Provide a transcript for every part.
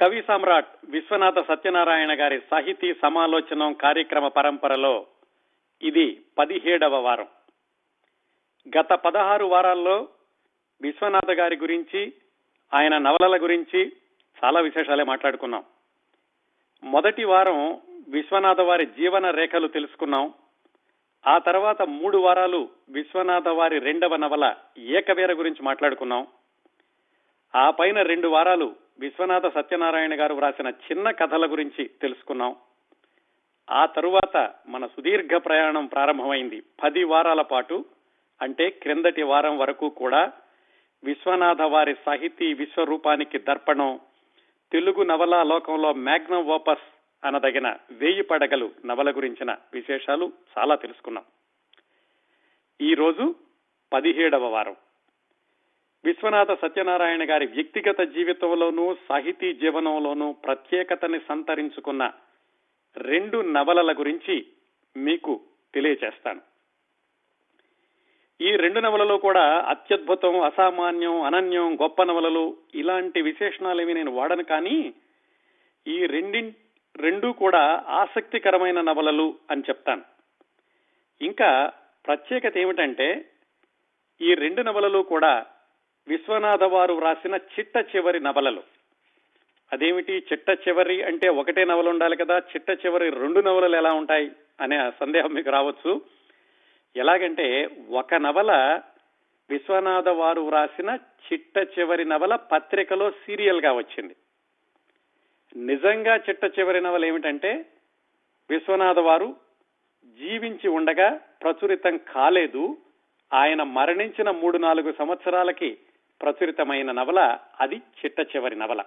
కవి సమ్రాట్ విశ్వనాథ సత్యనారాయణ గారి సాహితీ సమాలోచనం కార్యక్రమ పరంపరలో ఇది పదిహేడవ వారం. గత పదహారు వారాల్లో విశ్వనాథ గారి గురించి ఆయన నవలల గురించి చాలా విశేషాలే మాట్లాడుకున్నాం. మొదటి వారం విశ్వనాథ వారి జీవన రేఖలు తెలుసుకున్నాం. ఆ తర్వాత మూడు వారాలు విశ్వనాథ వారి రెండవ నవల ఏకవేర గురించి మాట్లాడుకున్నాం. ఆ పైన రెండు వారాలు విశ్వనాథ సత్యనారాయణ గారు వ్రాసిన చిన్న కథల గురించి తెలుసుకున్నాం. ఆ తరువాత మన సుదీర్ఘ ప్రయాణం ప్రారంభమైంది. పది వారాల పాటు అంటే క్రిందటి వారం వరకు కూడా విశ్వనాథ వారి సాహితీ విశ్వరూపానికి దర్పణం తెలుగు నవలా లోకంలో మ్యాగ్నం ఓపస్ అనదగిన వేయి పడగలు నవల గురించిన విశేషాలు చాలా తెలుసుకున్నాం. ఈరోజు పదిహేడవ వారం. విశ్వనాథ సత్యనారాయణ గారి వ్యక్తిగత జీవితంలోనూ సాహితీ జీవనంలోనూ ప్రత్యేకతని సంతరించుకున్న రెండు నవలల గురించి మీకు తెలియచేస్తాను. ఈ రెండు నవలలో కూడా అత్యద్భుతం అసామాన్యం అనన్యం గొప్ప నవలలు ఇలాంటి విశేషణాలేవి నేను వాడను కానీ ఈ రెండి రెండూ కూడా ఆసక్తికరమైన నవలలు అని చెప్తాను. ఇంకా ప్రత్యేకత ఏమిటంటే ఈ రెండు నవలలు కూడా విశ్వనాథ వారు వ్రాసిన చిట్ట చివరి నవలలు. అదేమిటి చిట్ట చివరి అంటే ఒకటే నవల ఉండాలి కదా? చిట్ట చివరి రెండు నవలలు ఎలా ఉంటాయి అనే సందేహం మీకు రావచ్చు. ఎలాగంటే ఒక నవల విశ్వనాథ వారు వ్రాసిన చిట్ట చివరి నవల పత్రికలో సీరియల్గా వచ్చింది. నిజంగా చిట్ట చివరి నవల ఏమిటంటే విశ్వనాథ వారు జీవించి ఉండగా ప్రచురితం కాలేదు. ఆయన మరణించిన మూడు నాలుగు సంవత్సరాలకి ప్రచురితమైన నవల అది చిట్ట చివరి నవల.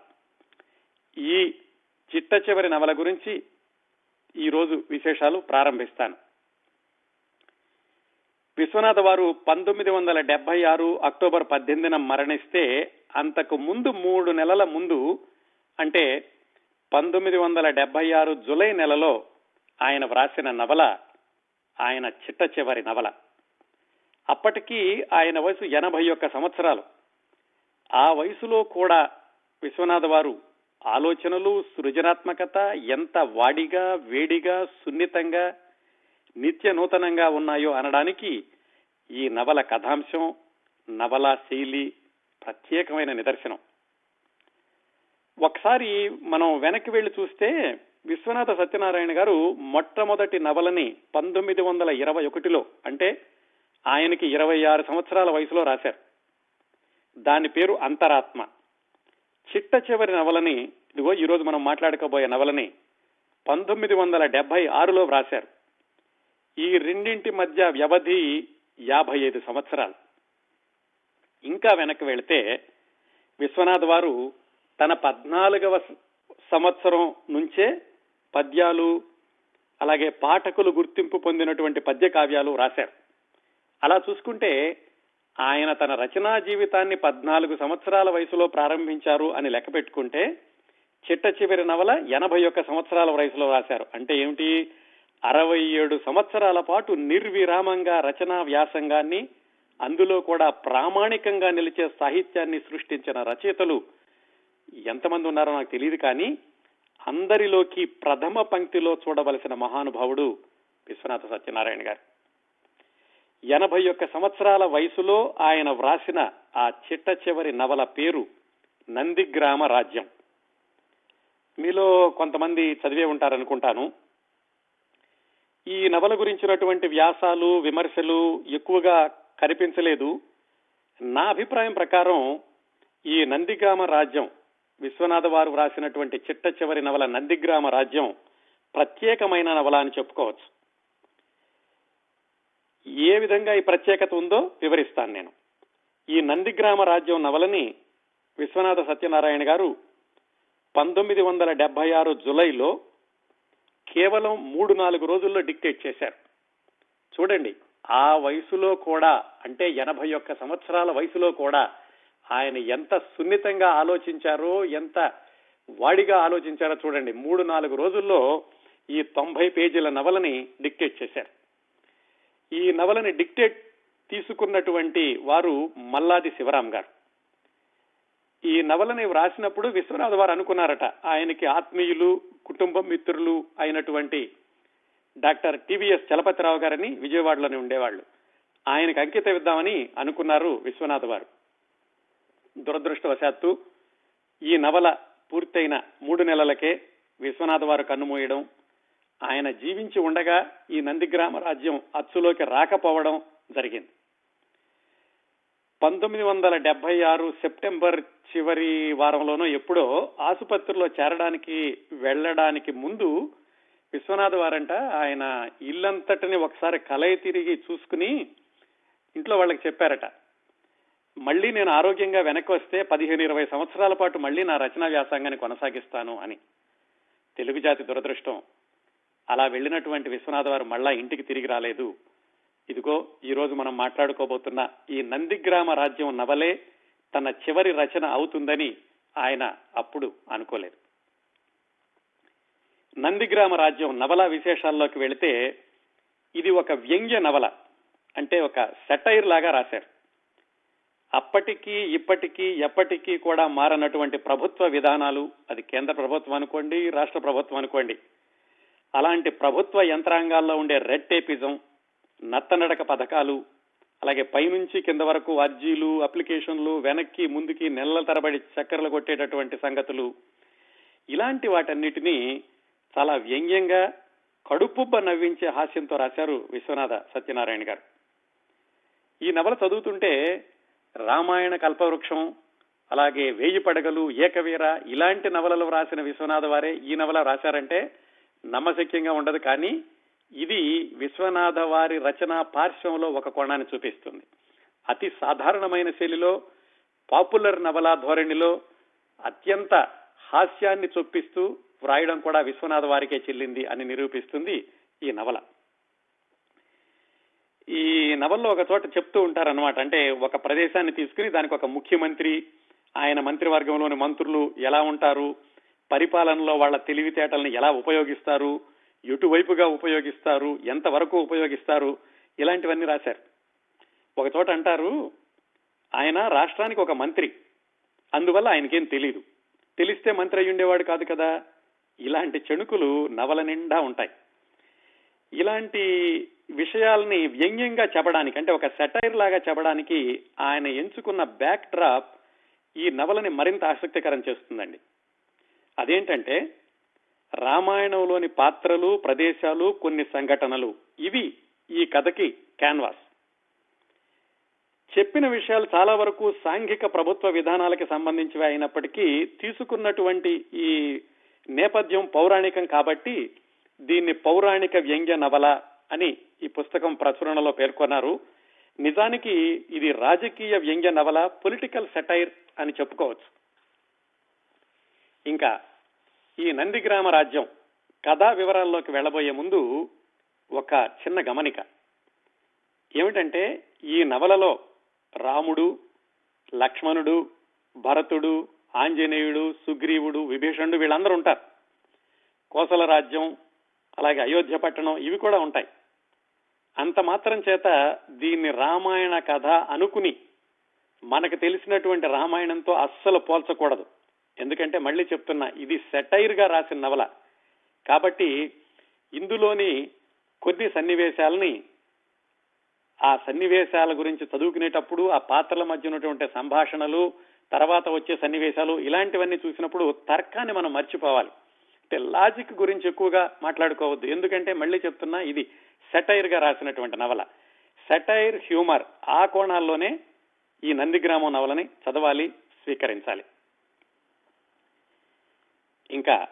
ఈ చిట్ట చివరి నవల గురించి ఈరోజు విశేషాలు ప్రారంభిస్తాను. విశ్వనాథ వారు పంతొమ్మిది వందల డెబ్బై ఆరు అక్టోబర్ పద్దెనిమిదిన మరణిస్తే అంతకు ముందు మూడు నెలల ముందు అంటే పంతొమ్మిది వందల డెబ్బై ఆరు జులై నెలలో ఆయన వ్రాసిన నవల ఆయన చిట్ట చివరి నవల. అప్పటికి ఆయన వయసు ఎనభై ఒక్క సంవత్సరాలు. ఆ వయసులో కూడా విశ్వనాథ వారు ఆలోచనలు సృజనాత్మకత ఎంత వాడిగా వేడిగా సున్నితంగా నిత్య నూతనంగా ఉన్నాయో అనడానికి ఈ నవల కథాంశం నవల శైలి ప్రత్యేకమైన నిదర్శనం. ఒకసారి మనం వెనక్కి వెళ్ళి చూస్తే విశ్వనాథ సత్యనారాయణ గారు మొట్టమొదటి నవలని పంతొమ్మిది వందల ఇరవై ఒకటిలో అంటే ఆయనకి ఇరవై ఆరు సంవత్సరాల వయసులో రాశారు. దాని పేరు అంతరాత్మ. చిట్ట చివరి నవలని ఇదిగో ఈరోజు మనం మాట్లాడకబోయే నవలని పంతొమ్మిది వందల డెబ్బై ఆరులో వ్రాశారు. ఈ రెండింటి మధ్య వ్యవధి యాభై ఐదు సంవత్సరాలు. ఇంకా వెనక్కి వెళితే విశ్వనాథ్ వారు తన పద్నాలుగవ సంవత్సరం నుంచే పద్యాలు అలాగే పాఠకులు గుర్తింపు పొందినటువంటి పద్య కావ్యాలు రాశారు అలా చూసుకుంటే ఆయన తన రచనా జీవితాన్ని పద్నాలుగు సంవత్సరాల వయసులో ప్రారంభించారు అని లెక్క పెట్టుకుంటే చిట్ట చివరి నవల ఎనభై ఒక్క సంవత్సరాల వయసులో రాశారు. అంటే ఏమిటి? అరవై ఏడు సంవత్సరాల పాటు నిర్విరామంగా రచనా వ్యాసంగాన్ని అందులో కూడా ప్రామాణికంగా నిలిచే సాహిత్యాన్ని సృష్టించిన రచయితలు ఎంతమంది ఉన్నారో నాకు తెలియదు కానీ అందరిలోకి ప్రథమ పంక్తిలో చూడవలసిన మహానుభావుడు విశ్వనాథ సత్యనారాయణ గారు. ఎనభై ఒక్క సంవత్సరాల వయసులో ఆయన వ్రాసిన ఆ చిట్ట చివరి నవల పేరు నందిగ్రామ రాజ్యం. మీలో కొంతమంది చదివే ఉంటారనుకుంటాను. ఈ నవల గురించినటువంటి వ్యాసాలు విమర్శలు ఎక్కువగా కనిపించలేదు. నా అభిప్రాయం ప్రకారం ఈ నందిగ్రామ రాజ్యం విశ్వనాథ వారు వ్రాసినటువంటి చిట్ట చివరి నవల నందిగ్రామ రాజ్యం ప్రత్యేకమైన నవల అని చెప్పుకోవచ్చు. ఏ విధంగా ఈ ప్రత్యేకత ఉందో వివరిస్తాను నేను. ఈ నందిగ్రామ రాజ్యం నవలని విశ్వనాథ సత్యనారాయణ గారు పంతొమ్మిది వందల డెబ్బై ఆరు జులైలో కేవలం మూడు నాలుగు రోజుల్లో డిక్టేట్ చేశారు. చూడండి ఆ వయసులో కూడా అంటే ఎనభై ఒక్క సంవత్సరాల వయసులో కూడా ఆయన ఎంత సున్నితంగా ఆలోచించారో ఎంత వాడిగా ఆలోచించారో చూడండి మూడు నాలుగు రోజుల్లో ఈ తొంభై పేజీల నవలని డిక్టేట్ చేశారు. ఈ నవలని డిక్టేట్ తీసుకున్నటువంటి వారు మల్లాది శివరాం గారు. ఈ నవలని వ్రాసినప్పుడు విశ్వనాథ్ వారు అనుకున్నారట ఆయనకి ఆత్మీయులు కుటుంబం మిత్రులు అయినటువంటి డాక్టర్ టివిఎస్ చలపతిరావు గారని విజయవాడలోనే ఉండేవాళ్ళు. ఆయనకు అంకితం ఇద్దామని అనుకున్నారు విశ్వనాథ్ వారు. దురదృష్టవశాత్తు ఈ నవల పూర్తయిన మూడు నెలలకే విశ్వనాథ్ వారు కన్నుమూయడం ఆయన జీవించి ఉండగా ఈ నందిగ్రామ రాజ్యం అచ్చులోకి రాకపోవడం జరిగింది. పంతొమ్మిది వందల డెబ్బై ఆరు సెప్టెంబర్ చివరి వారంలోనో ఎప్పుడో ఆసుపత్రిలో చేరడానికి వెళ్ళడానికి ముందు విశ్వనాథ్ వారంట ఆయన ఇల్లంతటిని ఒకసారి కలయి తిరిగి చూసుకుని ఇంట్లో వాళ్ళకి చెప్పారట మళ్ళీ నేను ఆరోగ్యంగా వెనక్కి వస్తే పదిహేను ఇరవై సంవత్సరాల పాటు మళ్ళీ నా రచనా వ్యాసంగాన్ని కొనసాగిస్తాను అని. తెలుగు జాతి దురదృష్టం. అలా వెళ్ళినటువంటి విశ్వనాథ వారు మళ్ళా ఇంటికి తిరిగి రాలేదు. ఇదిగో ఈ రోజు మనం మాట్లాడుకోబోతున్న ఈ నందిగ్రామ రాజ్యం నవలే తన చివరి రచన అవుతుందని ఆయన అప్పుడు అనుకోలేదు. నందిగ్రామ రాజ్యం నవల విశేషాల్లోకి వెళితే ఇది ఒక వ్యంగ్య నవల అంటే ఒక సెటైర్ లాగా రాశారు. అప్పటికీ ఇప్పటికీ ఎప్పటికీ కూడా మారనటువంటి ప్రభుత్వ విధానాలు అది కేంద్ర ప్రభుత్వం అనుకోండి రాష్ట్ర ప్రభుత్వం అనుకోండి అలాంటి ప్రభుత్వ యంత్రాంగాల్లో ఉండే రెడ్ టేపిజం నత్తనడక పథకాలు అలాగే పైనుంచి కింద వరకు అర్జీలు అప్లికేషన్లు వెనక్కి ముందుకి నెలల తరబడి చక్కర్లు కొట్టేటటువంటి సంగతులు. ఇలాంటి వాటన్నిటినీ చాలా వ్యంగ్యంగా కడుపుబ్బ నవ్వించే హాస్యంతో రాశారు విశ్వనాథ సత్యనారాయణ గారు. ఈ నవల చదువుతుంటే రామాయణ కల్పవృక్షం అలాగే వేయి పడగలు ఏకవీర ఇలాంటి నవలలు రాసిన విశ్వనాథ వారే ఈ నవల రాశారంటే నమ్మశక్యంగా ఉండదు కానీ ఇది విశ్వనాథ వారి రచన పార్శ్వంలో ఒక కోణాన్ని చూపిస్తుంది. అతి సాధారణమైన శైలిలో పాపులర్ నవల ధోరణిలో అత్యంత హాస్యాన్ని చొప్పిస్తూ వ్రాయడం కూడా విశ్వనాథ వారికే చెల్లింది అని నిరూపిస్తుంది ఈ నవల. ఈ నవల్లో ఒక చోట చెప్తూ ఉంటారనమాట అంటే ఒక ప్రదేశాన్ని తీసుకుని దానికి ఒక ముఖ్యమంత్రి ఆయన మంత్రివర్గంలోని మంత్రులు ఎలా ఉంటారు పరిపాలనలో వాళ్ళ తెలివితేటల్ని ఎలా ఉపయోగిస్తారు ఎటువైపుగా ఉపయోగిస్తారు ఎంతవరకు ఉపయోగిస్తారు ఇలాంటివన్నీ రాశారు. ఒక చోట అంటారు ఆయన రాష్ట్రానికి ఒక మంత్రి అందువల్ల ఆయనకేం తెలియదు తెలిస్తే మంత్రి అయి ఉండేవాడు కాదు కదా. ఇలాంటి చెణుకులు నవల నిండా ఉంటాయి. ఇలాంటి విషయాల్ని వ్యంగ్యంగా చెప్పడానికి అంటే ఒక సెటైర్ లాగా చెప్పడానికి ఆయన ఎంచుకున్న బ్యాక్ డ్రాప్ ఈ నవలని మరింత ఆసక్తికరం చేస్తుందండి. అదేంటంటే రామాయణంలోని పాత్రలు ప్రదేశాలు కొన్ని సంఘటనలు ఇవి ఈ కథకి క్యాన్వాస్. చెప్పిన విషయాలు చాలా వరకు సాంఘిక ప్రభుత్వ విధానాలకి సంబంధించివి అయినప్పటికీ తీసుకున్నటువంటి ఈ నేపథ్యం పౌరాణికం కాబట్టి దీన్ని పౌరాణిక వ్యంగ్య నవల అని ఈ పుస్తకం ప్రచురణలో పేర్కొన్నారు. నిజానికి ఇది రాజకీయ వ్యంగ్య నవల పొలిటికల్ సెటైర్ అని చెప్పుకోవచ్చు. ఇంకా ఈ నందిగ్రామ రాజ్యం కథా వివరాల్లోకి వెళ్ళబోయే ముందు ఒక చిన్న గమనిక. ఏమిటంటే ఈ నవలలో రాముడు లక్ష్మణుడు భరతుడు ఆంజనేయుడు సుగ్రీవుడు విభీషణుడు వీళ్ళందరూ ఉంటారు. కోసల రాజ్యం అలాగే అయోధ్య పట్టణం ఇవి కూడా ఉంటాయి. అంత మాత్రం చేత దీన్ని రామాయణ కథ అనుకుని మనకు తెలిసినటువంటి రామాయణంతో అస్సలు పోల్చకూడదు. ఎందుకంటే మళ్ళీ చెప్తున్నా ఇది సెటైర్గా రాసిన నవల. కాబట్టి ఇందులోని కొన్ని సన్నివేశాలని ఆ సన్నివేశాల గురించి చదువుకునేటప్పుడు ఆ పాత్రల మధ్య ఉన్నటువంటి సంభాషణలు తర్వాత వచ్చే సన్నివేశాలు ఇలాంటివన్నీ చూసినప్పుడు తర్కాన్ని మనం మర్చిపోవాలి. అంటే లాజిక్ గురించి ఎక్కువగా మాట్లాడుకోవద్దు. ఎందుకంటే మళ్ళీ చెప్తున్నా ఇది సెటైర్గా రాసినటువంటి నవల. సెటైర్ హ్యూమర్ ఆ కోణాల్లోనే ఈ నందిగ్రామం నవలని చదవాలి స్వీకరించాలి. ఇంకా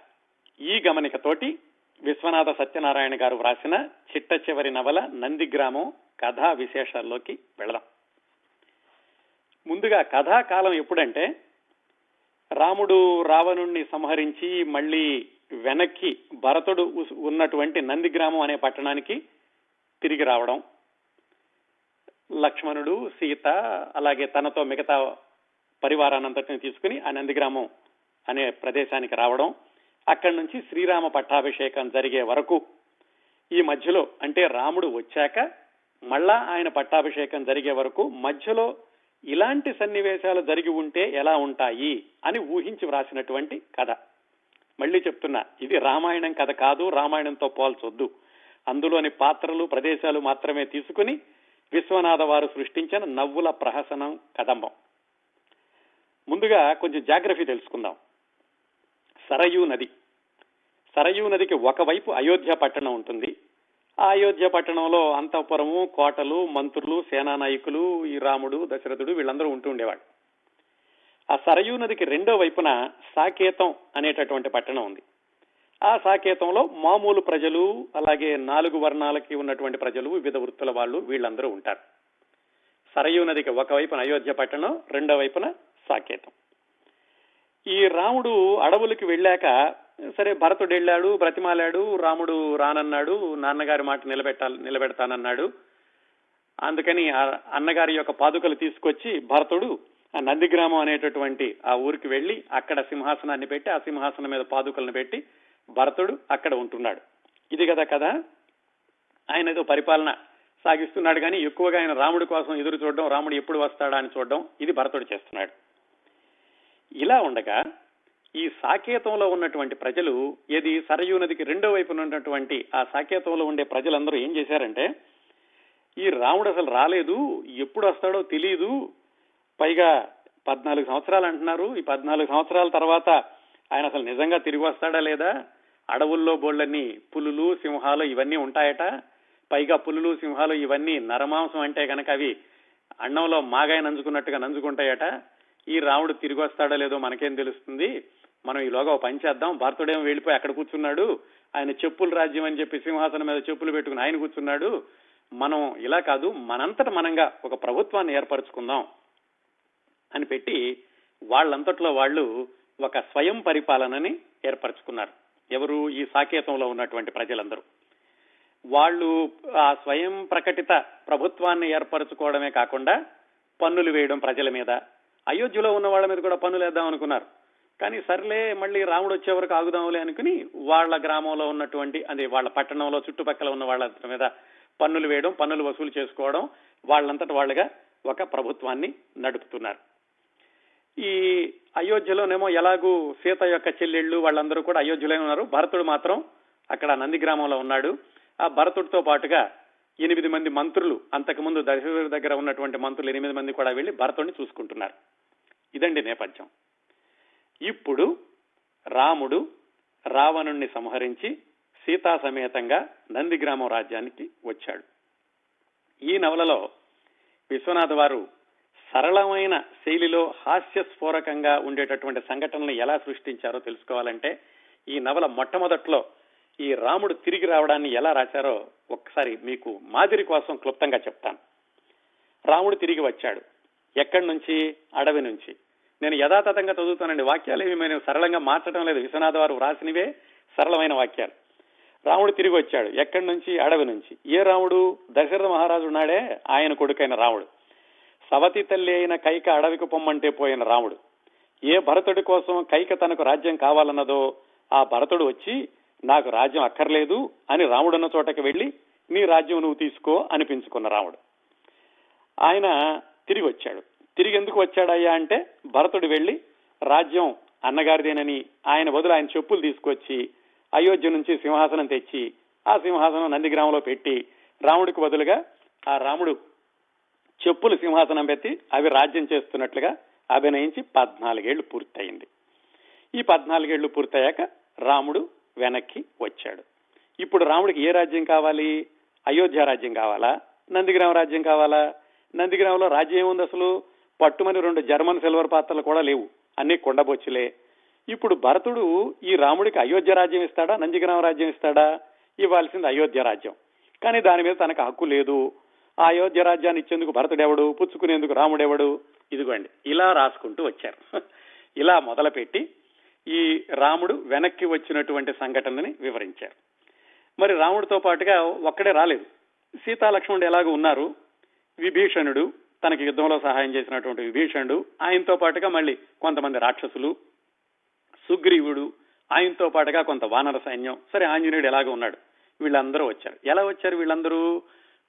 ఈ గమనికతోటి విశ్వనాథ సత్యనారాయణ గారు వ్రాసిన చిట్ట చివరి నవల నందిగ్రామం కథా విశేషాల్లోకి వెళదాం. ముందుగా కథాకాలం ఎప్పుడంటే రాముడు రావణుణ్ణి సంహరించి మళ్ళీ వెనక్కి భరతుడు ఉన్నటువంటి నందిగ్రామం అనే పట్టణానికి తిరిగి రావడం లక్ష్మణుడు సీత అలాగే తనతో మిగతా పరివారానంతటిని తీసుకుని ఆ నందిగ్రామం అనే ప్రదేశానికి రావడం అక్కడి నుంచి శ్రీరామ పట్టాభిషేకం జరిగే వరకు ఈ మధ్యలో అంటే రాముడు వచ్చాక మళ్ళా ఆయన పట్టాభిషేకం జరిగే వరకు మధ్యలో ఇలాంటి సన్నివేశాలు జరిగి ఉంటే ఎలా ఉంటాయి అని ఊహించి వ్రాసినటువంటి కథ. మళ్ళీ చెప్తున్నా ఇది రామాయణం కథ కాదు రామాయణంతో పోల్చొద్దు. అందులోని పాత్రలు ప్రదేశాలు మాత్రమే తీసుకుని విశ్వనాథ వారు సృష్టించిన నవ్వుల ప్రహసనం కదంబం. ముందుగా కొంచెం జాగ్రఫీ తెలుసుకుందాం. సరయూ నది. సరయూ నదికి ఒకవైపు అయోధ్య పట్టణం ఉంటుంది. ఆ అయోధ్య పట్టణంలో అంతఃపురము కోటలు మంత్రులు సేనా నాయకులు ఈ రాముడు దశరథుడు వీళ్ళందరూ ఉంటూ ఉండేవాడు ఆ సరయూ నదికి రెండో వైపున సాకేతం అనేటటువంటి పట్టణం ఉంది. ఆ సాకేతంలో మామూలు ప్రజలు అలాగే నాలుగు వర్ణాలకి ఉన్నటువంటి ప్రజలు వివిధ వృత్తుల వాళ్ళు వీళ్ళందరూ ఉంటారు. సరయూ నదికి ఒకవైపున అయోధ్య పట్టణం రెండో వైపున సాకేతం. ఈ రాముడు అడవులకి వెళ్ళాక సరే భరతుడు వెళ్ళాడు బ్రతిమాలాడు రాముడు రానన్నాడు నాన్నగారి మాట నిలబెట్టాలి నిలబెడతానన్నాడు. అందుకని ఆ అన్నగారి యొక్క పాదుకలు తీసుకొచ్చి భరతుడు ఆ నందిగ్రామం అనేటటువంటి ఆ ఊరికి వెళ్ళి అక్కడ సింహాసనాన్ని పెట్టి ఆ సింహాసనం మీద పాదుకలను పెట్టి భరతుడు అక్కడ ఉంటున్నాడు. ఇది కదా కదా ఆయన ఏదో పరిపాలన సాగిస్తున్నాడు కానీ ఎక్కువగా ఆయన రాముడి కోసం ఎదురు చూడడం రాముడు ఎప్పుడు వస్తాడా అని చూడడం ఇది భరతుడు చేస్తున్నాడు. ఇలా ఉండగా ఈ సాకేతంలో ఉన్నటువంటి ప్రజలు ఏది సరయూ నదికి రెండో వైపున ఉన్నటువంటి ఆ సాకేతంలో ఉండే ప్రజలందరూ ఏం చేశారంటే ఈ రాముడు అసలు రాలేదు ఎప్పుడు వస్తాడో తెలియదు పైగా పద్నాలుగు సంవత్సరాలు అంటున్నారు. ఈ పద్నాలుగు సంవత్సరాల తర్వాత ఆయన అసలు నిజంగా తిరిగి వస్తాడా లేదా? అడవుల్లో బోళ్ళని పులులు సింహాలు ఇవన్నీ ఉంటాయట. పైగా పులులు సింహాలు ఇవన్నీ నరమాంసం అంటే కనుక అవి అన్నంలో మాగాయ నంజుకున్నట్టుగా నంజుకుంటాయట. ఈ రాముడు తిరిగి వస్తాడో లేదో మనకేం తెలుస్తుంది? మనం ఈలోగా పని చేద్దాం. భర్తుడేమో వెళ్ళిపోయి అక్కడ కూర్చున్నాడు. ఆయన చెప్పులు రాజ్యం అని చెప్పి సింహాసనం మీద చెప్పులు పెట్టుకుని ఆయన కూర్చున్నాడు. మనం ఇలా కాదు మనంతట మనంగా ఒక ప్రభుత్వాన్ని ఏర్పరచుకుందాం అని పెట్టి వాళ్ళంతట్లో వాళ్ళు ఒక స్వయం పరిపాలనని ఏర్పరచుకున్నారు. ఎవరు? ఈ సాకేతంలో ఉన్నటువంటి ప్రజలందరూ. వాళ్ళు ఆ స్వయం ప్రకటిత ప్రభుత్వాన్ని ఏర్పరచుకోవడమే కాకుండా పన్నులు వేయడం ప్రజల మీద అయోధ్యలో ఉన్న వాళ్ళ మీద కూడా పనులు వేద్దాం అనుకున్నారు. కానీ సర్లే మళ్ళీ రాముడు వచ్చే వరకు ఆగుదాంలే అనుకుని వాళ్ళ గ్రామంలో ఉన్నటువంటి అదే వాళ్ళ పట్టణంలో చుట్టుపక్కల ఉన్న వాళ్ళ మీద పన్నులు వేయడం పన్నులు వసూలు చేసుకోవడం వాళ్ళంతట వాళ్ళుగా ఒక ప్రభుత్వాన్ని నడుపుతున్నారు. ఈ అయోధ్యలోనేమో ఎలాగూ సీత యొక్క చెల్లెళ్ళు వాళ్ళందరూ కూడా అయోధ్యలో ఉన్నారు. భరతుడు మాత్రం అక్కడ నంది గ్రామంలో ఉన్నాడు. ఆ భరతుడితో పాటుగా ఎనిమిది మంది మంత్రులు అంతకుముందు దశరథుడి దగ్గర ఉన్నటువంటి మంత్రులు ఎనిమిది మంది కూడా వెళ్ళి భరతుడిని చూసుకుంటున్నారు. ఇదండి నేపథ్యం. ఇప్పుడు రాముడు రావణుణ్ణి సంహరించి సీతా సమేతంగా నందిగ్రామం రాజ్యానికి వచ్చాడు. ఈ నవలలో విశ్వనాథ్ వారు సరళమైన శైలిలో హాస్యస్ఫోరకంగా ఉండేటటువంటి సంఘటనలు ఎలా సృష్టించారో తెలుసుకోవాలంటే ఈ నవల మొట్టమొదట్లో ఈ రాముడు తిరిగి రావడాన్ని ఎలా రాశారో ఒక్కసారి మీకు మాదిరి కోసం క్లుప్తంగా చెప్తాను. రాముడు తిరిగి వచ్చాడు. ఎక్కడి నుంచి? అడవి నుంచి. నేను యథాతథంగా చదువుతానండి. వాక్యాలు ఏమి? నేను సరళంగా మార్చడం లేదు. విశ్వనాథ వారు వ్రాసినవే సరళమైన వాక్యాలు. రాముడు తిరిగి వచ్చాడు. ఎక్కడి నుంచి? అడవి నుంచి. ఏ రాముడు? దశరథ మహారాజు ఉన్నాడే ఆయన కొడుకైన రాముడు. సవతి తల్లి అయిన కైక అడవికి పొమ్మంటే పోయిన రాముడు. ఏ భరతుడి కోసం కైక తనకు రాజ్యం కావాలన్నదో ఆ భరతుడు వచ్చి నాకు రాజ్యం అక్కర్లేదు అని రాముడున్న చోటకి వెళ్ళి నీ రాజ్యం నువ్వు తీసుకో అనిపించుకున్న రాముడు. ఆయన తిరిగి వచ్చాడు. తిరిగి ఎందుకు వచ్చాడయ్యా అంటే భరతుడు వెళ్ళి రాజ్యం అన్నగారిదేనని ఆయన బదులు ఆయన చెప్పులు తీసుకొచ్చి అయోధ్య నుంచి సింహాసనం తెచ్చి ఆ సింహాసనం నందిగ్రామంలో పెట్టి రాముడికి బదులుగా ఆ రాముడు చెప్పులు సింహాసనం పెట్టి అవి రాజ్యం చేస్తున్నట్లుగా అభినయించి పద్నాలుగేళ్ళు పూర్తయింది. ఈ పద్నాలుగేళ్ళు పూర్తయ్యాక రాముడు వెనక్కి వచ్చాడు. ఇప్పుడు రాముడికి ఏ రాజ్యం కావాలి? అయోధ్య రాజ్యం కావాలా? నందిగ్రామ రాజ్యం కావాలా? నందిగ్రామంలో రాజ్యం ఏముంది అసలు? పట్టుమని రెండు జర్మన్ సిల్వర్ పాత్రలు కూడా లేవు. అన్ని కొండబొచ్చులే. ఇప్పుడు భరతుడు ఈ రాముడికి అయోధ్య రాజ్యం ఇస్తాడా? నందిగ్రామ రాజ్యం ఇస్తాడా? ఇవ్వాల్సింది అయోధ్య రాజ్యం. కానీ దాని మీద తనకు హక్కు లేదు. ఆ అయోధ్య రాజ్యాన్ని ఇచ్చేందుకు భరతుడెవడు? పుచ్చుకునేందుకు రాముడెవడు? ఇదిగోండి ఇలా రాసుకుంటూ వచ్చారు. ఇలా మొదలుపెట్టి ఈ రాముడు వెనక్కి వచ్చినటువంటి సంఘటనని వివరించారు. మరి రాముడితో పాటుగా ఒక్కడే రాలేదు. సీతా లక్ష్మణుడు ఎలాగో ఉన్నారు? విభీషణుడు తనకి యుద్ధంలో సహాయం చేసినటువంటి విభీషణుడు ఆయనతో పాటుగా మళ్ళీ కొంతమంది రాక్షసులు సుగ్రీవుడు ఆయనతో పాటుగా కొంత వానర సైన్యం. సరే ఆంజనేయుడు ఎలాగో ఉన్నాడు? వీళ్ళందరూ వచ్చారు. ఎలా వచ్చారు వీళ్ళందరూ?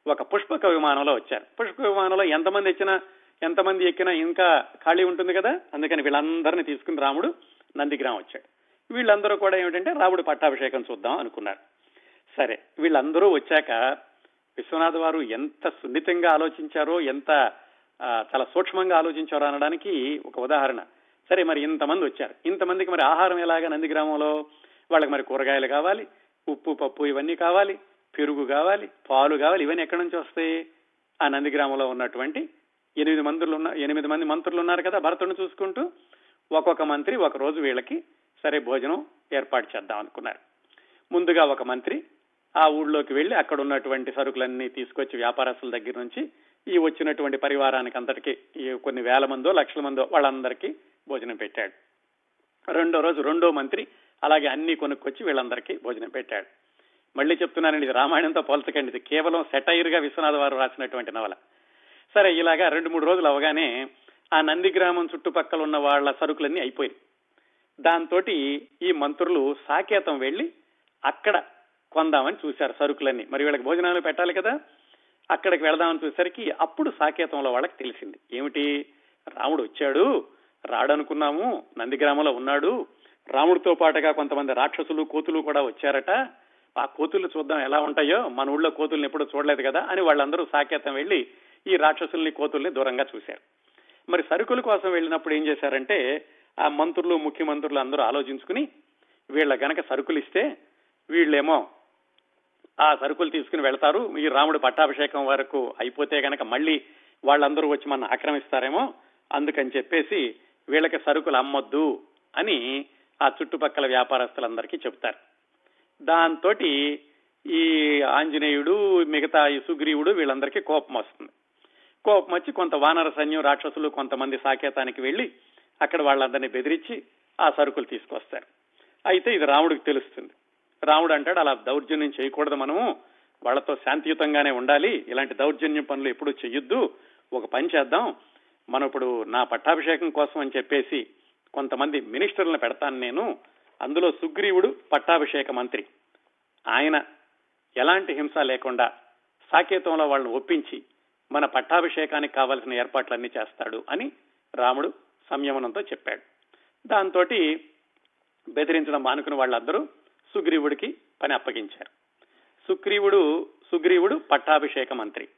ఒక పుష్పక విమానంలో వచ్చారు. పుష్పక విమానంలో ఎంతమంది ఎక్కినా ఎంతమంది ఎక్కినా ఇంకా ఖాళీ ఉంటుంది కదా? అందుకని వీళ్ళందరినీ తీసుకుని రాముడు నందిగ్రామం వచ్చాడు. వీళ్ళందరూ కూడా ఏమిటంటే రాముడు పట్టాభిషేకం చూద్దాం అనుకున్నారు. సరే వీళ్ళందరూ వచ్చాక విశ్వనాథ్ వారు ఎంత సున్నితంగా ఆలోచించారో ఎంత చాలా సూక్ష్మంగా ఆలోచించారో అనడానికి ఒక ఉదాహరణ. సరే మరి ఇంతమంది వచ్చారు. ఇంతమందికి మరి ఆహారం ఎలాగా నందిగ్రామంలో? వాళ్ళకి మరి కూరగాయలు కావాలి ఉప్పు పప్పు ఇవన్నీ కావాలి పెరుగు కావాలి పాలు కావాలి ఇవన్నీ ఎక్కడి నుంచి వస్తాయి? ఆ నందిగ్రామంలో ఉన్నటువంటి ఎనిమిది మంత్రులు ఉన్న ఎనిమిది మంది మంత్రులు ఉన్నారు కదా భరతుడిని చూసుకుంటూ ఒక్కొక్క మంత్రి ఒక రోజు వీళ్ళకి సరే భోజనం ఏర్పాటు చేద్దాం అనుకున్నారు. ముందుగా ఒక మంత్రి ఆ ఊళ్ళోకి వెళ్ళి అక్కడ ఉన్నటువంటి సరుకులన్నీ తీసుకొచ్చి వ్యాపారస్తుల దగ్గర నుంచి ఈ వచ్చినటువంటి పరివారానికి అందరికీ ఈ కొన్ని వేల మందో లక్షల మందో వాళ్ళందరికీ భోజనం పెట్టాడు. రెండో రోజు రెండో మంత్రి అలాగే అన్ని కొనుక్కొచ్చి వీళ్ళందరికీ భోజనం పెట్టాడు. మళ్ళీ చెప్తున్నానండి ఇది రామాయణంతో పోల్చకండి ఇది కేవలం సెటైర్గా వారు రాసినటువంటి నవల. సరే ఇలాగా రెండు మూడు రోజులు అవగానే ఆ నంది గ్రామం చుట్టుపక్కల ఉన్న వాళ్ళ సరుకులన్నీ అయిపోయి దాంతో ఈ మంత్రులు సాకేతం వెళ్ళి అక్కడ కొందామని చూశారు సరుకులన్నీ. మరి వీళ్ళకి భోజనాలు పెట్టాలి కదా. అక్కడికి వెళదామని చూసేసరికి అప్పుడు సాకేతంలో వాళ్ళకి తెలిసింది. ఏమిటి? రాముడు వచ్చాడు. రాడనుకున్నాము. నందిగ్రామంలో ఉన్నాడు. రాముడితో పాటుగా కొంతమంది రాక్షసులు కోతులు కూడా వచ్చారట. ఆ కోతులు చూద్దాం ఎలా ఉంటాయో. మన ఊళ్ళో కోతుల్ని ఎప్పుడూ చూడలేదు కదా అని వాళ్ళందరూ సాకేతం వెళ్ళి ఈ రాక్షసుల్ని కోతుల్ని దూరంగా చూశారు. మరి సరుకుల కోసం వెళ్ళినప్పుడు ఏం చేశారంటే ఆ మంత్రులు ముఖ్యమంత్రులు అందరూ ఆలోచించుకుని వీళ్ళ గనక సరుకులు ఇస్తే వీళ్ళేమో ఆ సరుకులు తీసుకుని వెళ్తారు. ఈ రాముడు పట్టాభిషేకం వరకు అయిపోతే గనక మళ్ళీ వాళ్ళందరూ వచ్చి మన ఆక్రమిస్తారేమో అందుకని చెప్పేసి వీళ్ళకి సరుకులు అమ్మొద్దు అని ఆ చుట్టుపక్కల వ్యాపారస్తులందరికీ చెప్తారు దాంతో ఈ ఆంజనేయుడు మిగతా ఈ సుగ్రీవుడు వీళ్ళందరికీ కోపం వస్తుంది. కోపం వచ్చి కొంత వానర సైన్యం రాక్షసులు కొంతమంది సాకేతానికి వెళ్ళి అక్కడ వాళ్ళందరినీ బెదిరించి ఆ సరుకులు తీసుకొస్తారు. అయితే ఇది రాముడికి తెలుస్తుంది. రాముడు అంటాడు అలా దౌర్జన్యం చేయకూడదు మనము. వాళ్ళతో శాంతియుతంగానే ఉండాలి. ఇలాంటి దౌర్జన్యం పనులు ఎప్పుడూ చెయ్యొద్దు. ఒక పని చేద్దాం. మనం ఇప్పుడు నా పట్టాభిషేకం కోసం అని చెప్పేసి కొంతమంది మినిస్టర్లను పెడతాను నేను. అందులో సుగ్రీవుడు పట్టాభిషేక మంత్రి. ఆయన ఎలాంటి హింస లేకుండా సాకేతంలో వాళ్ళని ఒప్పించి మన పట్టాభిషేకానికి కావలసిన ఏర్పాట్లన్నీ చేస్తాడు అని రాముడు సంయమనంతో చెప్పాడు. దాంతో బెదిరించడం మానుకుని వాళ్ళందరూ సుగ్రీవుడికి పని అప్పగించారు. సుగ్రీవుడు సుగ్రీవుడు పట్టాభిషేక మంత్రి.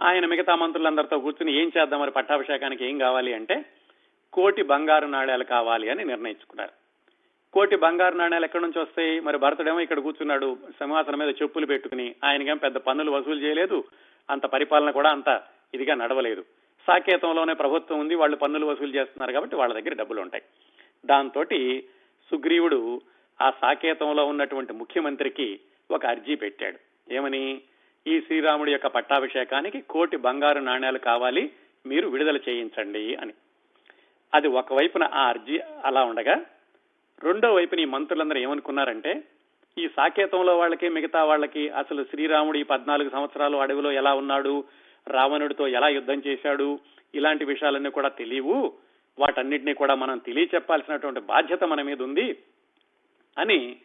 ఆయన మిగతా మంత్రులందరితో కూర్చుని ఏం చేద్దాం మరి పట్టాభిషేకానికి ఏం కావాలి అంటే కోటి బంగారు నాణ్యాలు కావాలి అని నిర్ణయించుకున్నారు. కోటి బంగారు నాణ్యాలు ఎక్కడి నుంచి వస్తాయి? మరి భరతుడేమో ఇక్కడ కూర్చున్నాడు సింహాసనం మీద చెప్పులు పెట్టుకుని ఆయనకేం పెద్ద పన్నులు వసూలు చేయలేదు అంత పరిపాలన కూడా అంత ఇదిగా నడవలేదు. సాకేతంలోనే ప్రభుత్వం ఉంది వాళ్ళు పన్నులు వసూలు చేస్తున్నారు కాబట్టి వాళ్ళ దగ్గర డబ్బులు ఉంటాయి. దాంతో సుగ్రీవుడు ఆ సాకేతంలో ఉన్నటువంటి ముఖ్యమంత్రికి ఒక అర్జీ పెట్టాడు. ఏమని? ఈ శ్రీరాముడి యొక్క పట్టాభిషేకానికి కోటి బంగారు నాణ్యాలు కావాలి మీరు విడుదల చేయించండి అని. అది ఒకవైపున ఆ అర్జీ అలా ఉండగా రెండో వైపున ఈ మంత్రులందరూ ఏమనుకున్నారంటే ఈ సాకేతంలో వాళ్ళకి మిగతా వాళ్ళకి అసలు శ్రీరాముడు ఈ పద్నాలుగు సంవత్సరాలు అడవిలో ఎలా ఉన్నాడు రావణుడితో ఎలా యుద్ధం చేశాడు ఇలాంటి విషయాలన్నీ కూడా తెలియవు. వాటన్నిటినీ కూడా మనం తెలియచెప్పాల్సినటువంటి బాధ్యత మన మీద ఉంది అని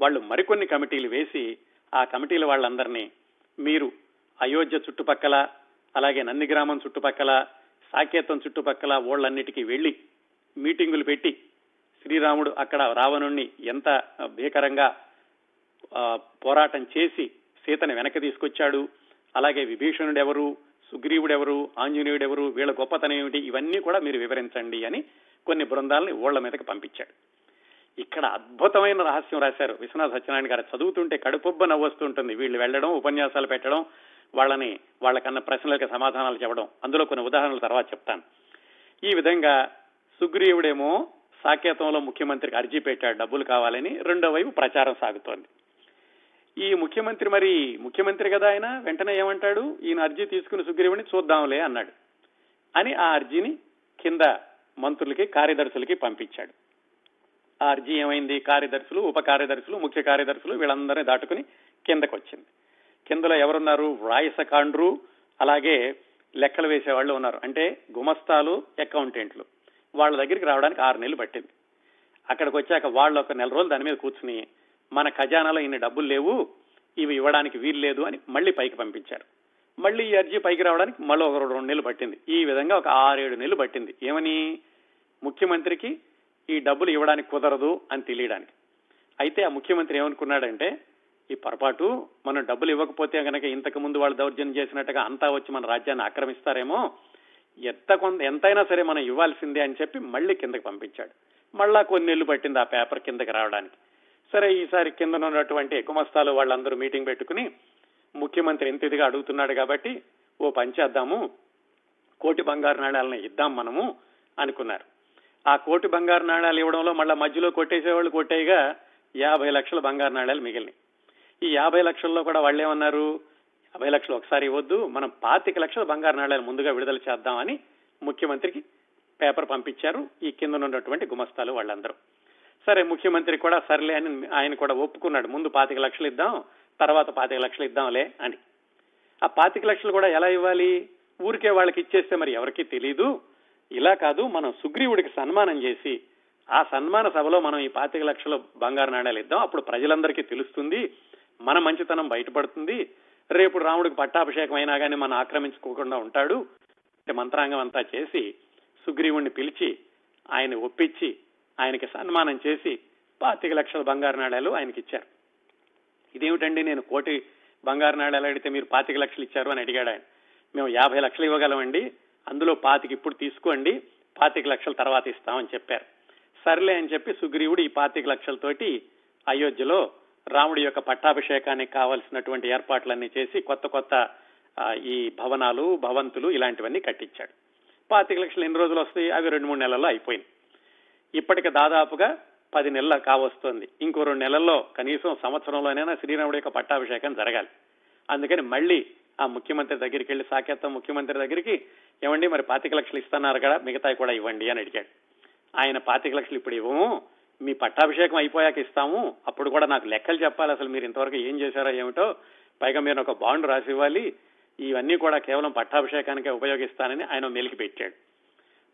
వాళ్ళు మరికొన్ని కమిటీలు వేసి ఆ కమిటీల వాళ్ళందరినీ మీరు అయోధ్య చుట్టుపక్కల అలాగే నందిగ్రామం చుట్టుపక్కల సాకేతం చుట్టుపక్కల ఓళ్ళన్నిటికీ వెళ్ళి మీటింగులు పెట్టి శ్రీరాముడు అక్కడ రావణుణ్ణి ఎంత భీకరంగా పోరాటం చేసి సీతని వెనక్కి తీసుకొచ్చాడు. అలాగే విభీషణుడు ఎవరు సుగ్రీవుడు ఎవరు ఆంజనేయుడు ఎవరు వీళ్ళ గొప్పతనం ఏమిటి ఇవన్నీ కూడా మీరు వివరించండి అని కొన్ని బృందాలని ఓళ్ళ మీదకి పంపించాడు. ఇక్కడ అద్భుతమైన రహస్యం రాశారు. విశ్వనాథ సత్యనారాయణ గారు చదువుతుంటే కడుపుబ్బ నవ్వొస్తుంటుంది. వీళ్ళు వెళ్ళడం ఉపన్యాసాలు పెట్టడం వాళ్ళని వాళ్ళకన్న ప్రశ్నలకు సమాధానాలు చెప్పడం. అందులో కొన్ని ఉదాహరణలు తర్వాత చెప్తాను. ఈ విధంగా సుగ్రీవుడేమో సాకేతంలో ముఖ్యమంత్రికి అర్జీ పెట్టాడు డబ్బులు కావాలని రెండో వైపు ప్రచారం సాగుతోంది. ఈ ముఖ్యమంత్రి మరి ముఖ్యమంత్రి కదా ఆయన? వెంటనే ఏమంటాడు? ఈయన అర్జీ తీసుకుని సుగ్రీవుని చూద్దాంలే అన్నాడు. అని ఆ అర్జీని కింద మంత్రులకి కార్యదర్శులకి పంపించాడు. ఆ అర్జీ ఏమైంది? కార్యదర్శులు ఉప కార్యదర్శులు ముఖ్య కార్యదర్శులు వీళ్ళందరినీ దాటుకుని కిందకు వచ్చింది కిందలో ఎవరున్నారు? వ్రాయసకాండ్రు అలాగే లెక్కలు వేసేవాళ్ళు ఉన్నారు. అంటే గుమస్తాలు అకౌంటెంట్లు. వాళ్ళ దగ్గరికి రావడానికి ఆరు నెలలు పట్టింది. అక్కడికి వచ్చాక వాళ్ళు ఒక నెల రోజులు దాని మీద కూర్చుని మన ఖజానాలో ఇన్ని డబ్బులు లేవు ఇవి ఇవ్వడానికి వీలు లేదు అని మళ్ళీ పైకి పంపించారు. మళ్ళీ ఈ అర్జీ పైకి రావడానికి మళ్ళీ ఒక రెండు నెలలు పట్టింది. ఈ విధంగా ఒక ఆరేడు నెలలు పట్టింది. ఏమని? ముఖ్యమంత్రికి ఈ డబ్బులు ఇవ్వడానికి కుదరదు అని తెలియడానికి. అయితే ఆ ముఖ్యమంత్రి ఏమనుకున్నాడంటే ఈ పొరపాటు మనం డబ్బులు ఇవ్వకపోతే గనక ఇంతకు ముందు వాళ్ళు దౌర్జన్యం చేసినట్టుగా అంతా వచ్చి మన రాజ్యాన్ని ఆక్రమిస్తారేమో ఎంత కొంత ఎంతైనా సరే మనం ఇవ్వాల్సిందే అని చెప్పి మళ్ళీ కిందకి పంపించాడు. మళ్ళా కొన్ని నెలలు పట్టింది ఆ పేపర్ కిందకి రావడానికి. సరే ఈసారి కింద ఉన్నటువంటి గుమస్తాలు వాళ్ళందరూ మీటింగ్ పెట్టుకుని ముఖ్యమంత్రి ఎంత ఇదిగా అడుగుతున్నాడు కాబట్టి ఓ పని చేద్దాము కోటి బంగారు నాణాలను ఇద్దాం మనము అనుకున్నారు. ఆ కోటి బంగారు నాణ్యాలు ఇవ్వడంలో మళ్ళీ మధ్యలో కొట్టేసేవాళ్ళు కొట్టేయగా యాభై లక్షల బంగారు నాణాలు మిగిలినాయి. ఈ యాభై లక్షల్లో కూడా వాళ్ళు ఏమన్నారు యాభై లక్షలు ఒకసారి ఇవ్వద్దు మనం పాతిక లక్షల బంగారు నాణ్యాలు ముందుగా విడుదల చేద్దామని ముఖ్యమంత్రికి పేపర్ పంపించారు ఈ కింద ఉన్నటువంటి గుమస్తాలు వాళ్ళందరూ. సరే ముఖ్యమంత్రి కూడా సర్లే అని ఆయన కూడా ఒప్పుకున్నాడు. ముందు పాతిక లక్షలు ఇద్దాం తర్వాత పాతిక లక్షలు ఇద్దాంలే అని. ఆ పాతిక లక్షలు కూడా ఎలా ఇవ్వాలి? ఊరికే వాళ్ళకి ఇచ్చేస్తే మరి ఎవరికి తెలీదు. ఇలా కాదు మనం సుగ్రీవుడికి సన్మానం చేసి ఆ సన్మాన సభలో మనం ఈ పాతిక లక్షలు బంగారు నాణ్యాలు ఇద్దాం. అప్పుడు ప్రజలందరికీ తెలుస్తుంది మన మంచితనం బయటపడుతుంది. రేపు రాముడికి పట్టాభిషేకం అయినా కానీ మనం ఆక్రమించుకోకుండా ఉంటాడు. మంత్రాంగం అంతా చేసి సుగ్రీవుణ్ణి పిలిచి ఆయన ఒప్పించి ఆయనకి సన్మానం చేసి పాతిక లక్షల బంగారు నాణ్యాలు ఆయనకి ఇచ్చారు ఇదేమిటండి నేను కోటి బంగారు నాణ్యాలు అడిగితే మీరు పాతిక లక్షలు ఇచ్చారు అని అడిగాడు ఆయన. మేము యాభై లక్షలు ఇవ్వగలమండి అందులో పాతికి ఇప్పుడు తీసుకోండి పాతిక లక్షల తర్వాత ఇస్తామని చెప్పారు. సర్లే అని చెప్పి సుగ్రీవుడు ఈ పాతిక లక్షలతోటి అయోధ్యలో రాముడి యొక్క పట్టాభిషేకానికి కావలసినటువంటి ఏర్పాట్లన్నీ చేసి కొత్త కొత్త ఈ భవనాలు భవంతులు ఇలాంటివన్నీ కట్టించాడు. పాతిక లక్షలు ఎన్ని రోజులు వస్తాయి? అవి రెండు మూడు నెలల్లో అయిపోయింది ఇప్పటికి దాదాపుగా పది నెలల కావస్తుంది. ఇంకో రెండు నెలల్లో కనీసం సంవత్సరంలోనైనా శ్రీరాముడి యొక్క పట్టాభిషేకం జరగాలి. అందుకని మళ్ళీ ఆ ముఖ్యమంత్రి దగ్గరికి వెళ్ళి సాకేతం ముఖ్యమంత్రి దగ్గరికి ఏమండి మరి పాతిక లక్షలు ఇస్తున్నారు కదా మిగతాయి కూడా ఇవ్వండి అని అడిగాడు. ఆయన పాతిక లక్షలు ఇప్పుడు ఇవ్వము మీ పట్టాభిషేకం అయిపోయాక ఇస్తాము అప్పుడు కూడా నాకు లెక్కలు చెప్పాలి అసలు మీరు ఇంతవరకు ఏం చేశారో ఏమిటో. పైగా మీరు ఒక బాండ్ రాసి ఇవ్వాలి ఇవన్నీ కూడా కేవలం పట్టాభిషేకానికే ఉపయోగిస్తానని ఆయన మెలికి పెట్టాడు.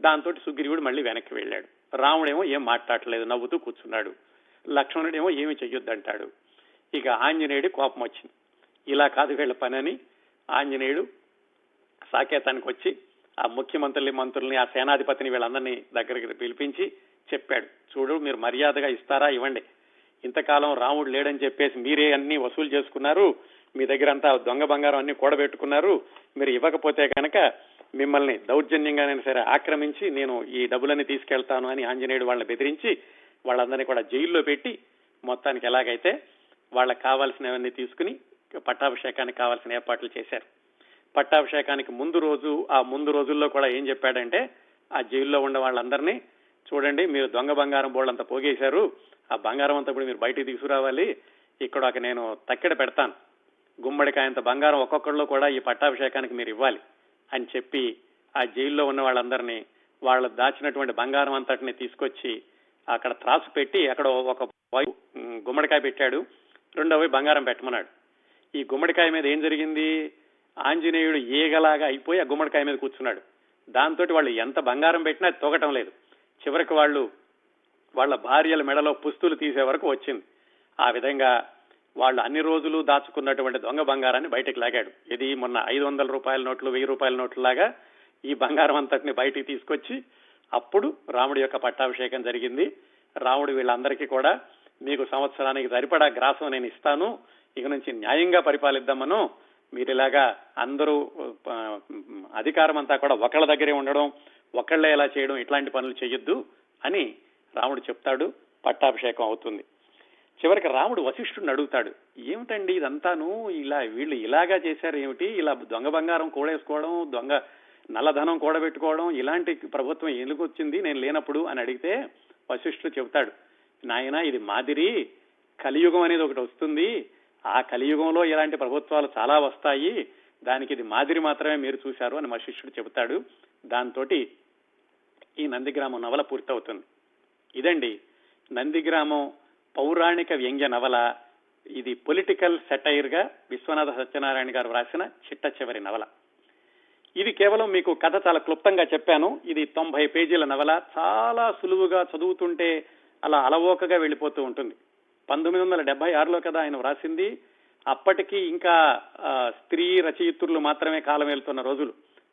దాంతో సుగ్రీవుడు మళ్ళీ వెనక్కి వెళ్ళాడు. రాముడేమో ఏం మాట్లాడలేదు నవ్వుతూ కూర్చున్నాడు. లక్ష్మణుడేమో ఏమి చెయ్యొద్దంటాడు. ఇక ఆంజనేయుడి కోపం వచ్చింది. ఇలా కాదు వీళ్ళ పని అని ఆంజనేయుడు సాకేతానికి వచ్చి ఆ ముఖ్యమంత్రుల్ని మంత్రుల్ని ఆ సేనాధిపతిని వీళ్ళందరినీ దగ్గరికి పిలిపించి చెప్పాడు. చూడు మీరు మర్యాదగా ఇస్తారా ఇవ్వండి. ఇంతకాలం రాముడు లేడని చెప్పేసి మీరే అన్ని వసూలు చేసుకున్నారు. మీ దగ్గర అంతా దొంగ బంగారం అన్ని కూడబెట్టుకున్నారు. మీరు ఇవ్వకపోతే కనుక మిమ్మల్ని దౌర్జన్యంగానైనా సరే ఆక్రమించి నేను ఈ డబ్బులన్నీ తీసుకెళ్తాను అని ఆంజనేయుడు వాళ్ళని బెదిరించి వాళ్ళందరినీ కూడా జైల్లో పెట్టి మొత్తానికి ఎలాగైతే వాళ్ళకి కావాల్సినవన్నీ తీసుకుని పట్టాభిషేకానికి కావాల్సిన ఏర్పాట్లు చేశారు. పట్టాభిషేకానికి ముందు రోజు ఆ ముందు రోజుల్లో కూడా ఏం చెప్పాడంటే ఆ జైల్లో ఉన్న వాళ్ళందరినీ చూడండి మీరు దొంగ బంగారం బోళ్ళంతా పోగేశారు ఆ బంగారం అంతా ఇప్పుడు మీరు బయటికి తీసుకురావాలి ఇక్కడ ఒక నేను తక్కెడ పెడతాను. గుమ్మడికాయంత బంగారం ఒక్కొక్కళ్ళు కూడా ఈ పట్టాభిషేకానికి మీరు ఇవ్వాలి. అని చెప్పి ఆ జైల్లో ఉన్న వాళ్ళందరినీ వాళ్ళు దాచినటువంటి బంగారం అంతటిని తీసుకొచ్చి అక్కడ త్రాసు పెట్టి అక్కడ ఒక గుమ్మడికాయ పెట్టాడు. రెండవ బంగారం పెట్టమన్నాడు. ఈ గుమ్మడికాయ మీద ఏం జరిగింది? ఆంజనేయుడు ఏగలాగా అయిపోయి ఆ గుమ్మడికాయ మీద కూర్చున్నాడు. దాంతో వాళ్ళు ఎంత బంగారం పెట్టినా తొగటం లేదు. చివరికి వాళ్ళు వాళ్ళ భార్యల మెడలో పుస్తులు తీసే వరకు వచ్చింది. ఆ విధంగా వాళ్ళు అన్ని రోజులు దాచుకున్నటువంటి దొంగ బంగారాన్ని బయటకు లాగాడు. ఇది మొన్న ఐదు వందల రూపాయల నోట్లు వెయ్యి రూపాయల నోట్లు లాగా ఈ బంగారం అంతటిని బయటికి తీసుకొచ్చి అప్పుడు రాముడి యొక్క పట్టాభిషేకం జరిగింది. రాముడు వీళ్ళందరికీ కూడా మీకు సంవత్సరానికి సరిపడా గ్రాసం నేను ఇస్తాను. ఇక నుంచి న్యాయంగా పరిపాలిద్దామను. మీరు ఇలాగా అందరూ అధికారం అంతా కూడా ఒకళ్ళ దగ్గరే ఉండడం ఒకళ్ళే ఇలా చేయడం ఇట్లాంటి పనులు చేయొద్దు అని రాముడు చెప్తాడు. పట్టాభిషేకం అవుతుంది. చివరికి రాముడు వశిష్ఠుడిని అడుగుతాడు ఏమిటండి ఇదంతాను? ఇలా వీళ్ళు ఇలాగా చేశారు ఏమిటి? ఇలా దొంగ బంగారం కూడేసుకోవడం దొంగ నల్లధనం కూడబెట్టుకోవడం ఇలాంటి ప్రభుత్వం ఎందుకు వచ్చింది? నేను లేనప్పుడు అని అడిగితే వశిష్ఠుడు చెబుతాడు నాయన ఇది మాదిరి కలియుగం అనేది ఒకటి వస్తుంది. ఆ కలియుగంలో ఇలాంటి ప్రభుత్వాలు చాలా వస్తాయి. దానికి ఇది మాదిరి మాత్రమే మీరు చూశారు అని వశిష్ఠుడు చెబుతాడు. దాంతో ఈ నందిగ్రామం నవల పూర్తవుతుంది. ఇదండి నందిగ్రామం పౌరాణిక వ్యంగ్య నవల. ఇది పొలిటికల్ సెటైర్గా విశ్వనాథ సత్యనారాయణ గారు వ్రాసిన చిట్ట చివరి నవల. ఇది కేవలం మీకు కథ చాలా క్లుప్తంగా చెప్పాను. ఇది తొంభై పేజీల నవల. చాలా సులువుగా చదువుతుంటే అలా అలవోకగా వెళ్ళిపోతూ ఉంటుంది. పంతొమ్మిది వందల డెబ్బై ఆరులో కదా ఆయన వ్రాసింది. అప్పటికి ఇంకా స్త్రీ రచయిత్రులు మాత్రమే కాలం వెళ్తున్న రోజులు.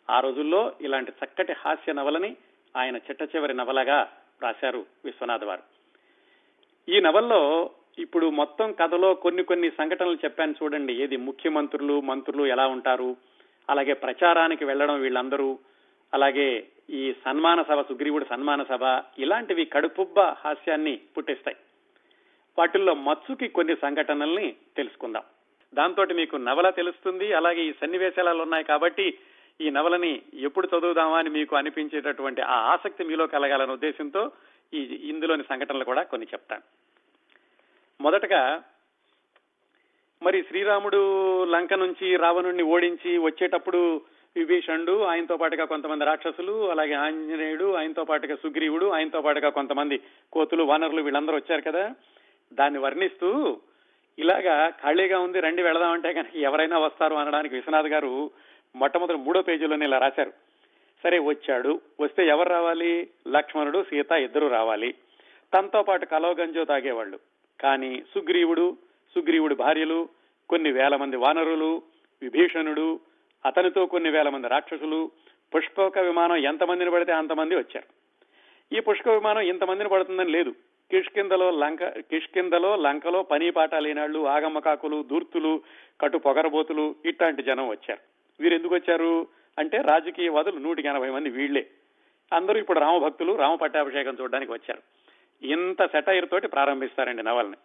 ఆ రోజుల్లో ఇలాంటి చక్కటి హాస్య నవలని ఆయన చిట్ట చివరి నవలగా రాశారు విశ్వనాథ్ వారు. ఈ నవల్లో ఇప్పుడు మొత్తం కథలో కొన్ని కొన్ని సంఘటనలు చెప్పాను చూడండి. ఏది ముఖ్యమంత్రులు మంత్రులు ఎలా ఉంటారు? అలాగే ప్రచారానికి వెళ్ళడం వీళ్ళందరూ. అలాగే ఈ సన్మాన సభ సుగ్రీవుడు సన్మాన సభ ఇలాంటివి కడుపుబ్బ హాస్యాన్ని పుట్టిస్తాయి. వాటిల్లో మత్సుకి కొన్ని సంఘటనల్ని తెలుసుకుందాం. దాంతో మీకు నవల తెలుస్తుంది అలాగే ఈ సన్నివేశాలు ఉన్నాయి కాబట్టి ఈ నవలని ఎప్పుడు చదువుదామా అని మీకు అనిపించేటటువంటి ఆ ఆసక్తి మీలో కలగాలనే ఉద్దేశంతో ఈ ఇందులోని సంఘటనలు కూడా కొన్ని చెప్తాను. మొదటగా మరి శ్రీరాముడు లంక నుంచి రావణుణ్ణి ఓడించి వచ్చేటప్పుడు విభీషణుడు ఆయనతో పాటుగా కొంతమంది రాక్షసులు అలాగే ఆంజనేయుడు ఆయనతో పాటుగా సుగ్రీవుడు ఆయనతో పాటుగా కొంతమంది కోతులు వానరులు వీళ్ళందరూ వచ్చారు కదా. దాన్ని వర్ణిస్తూ ఇలాగా ఖాళీగా ఉంది రండి వెళదామంటే కనుక ఎవరైనా వస్తారు అనడానికి విశ్వనాథ్ గారు మొట్టమొదటి మూడో పేజీలోనే ఇలా రాశారు. సరే వచ్చాడు. వస్తే ఎవరు రావాలి? లక్ష్మణుడు సీత ఇద్దరు రావాలి. తనతో పాటు కలవగంజో తాగేవాళ్ళు. కానీ సుగ్రీవుడు సుగ్రీవుడి భార్యలు కొన్ని వేల మంది వానరులు విభీషణుడు అతనితో కొన్ని వేల మంది రాక్షసులు పుష్పక విమానం ఎంతమందిని పడితే అంతమంది వచ్చారు. ఈ పుష్పక విమానం ఇంతమందిని పడుతుందని లేదు. కిష్కిందలో లంక కిష్కిందలో లంకలో పని పాట లేనాళ్ళు ఆగమ్మకాకులు దూర్తులు కటు పొగరబోతులు ఇట్లాంటి జనం వచ్చారు. వీరెందుకు వచ్చారు? అంటే రాజకీయ వాదులు నూటికి ఎనభై మంది వీళ్ళే అందరూ ఇప్పుడు రామభక్తులు రామ పట్టాభిషేకం చూడడానికి వచ్చారు. ఇంత సెటైర్ తోటి ప్రారంభిస్తారండి నవల్ని.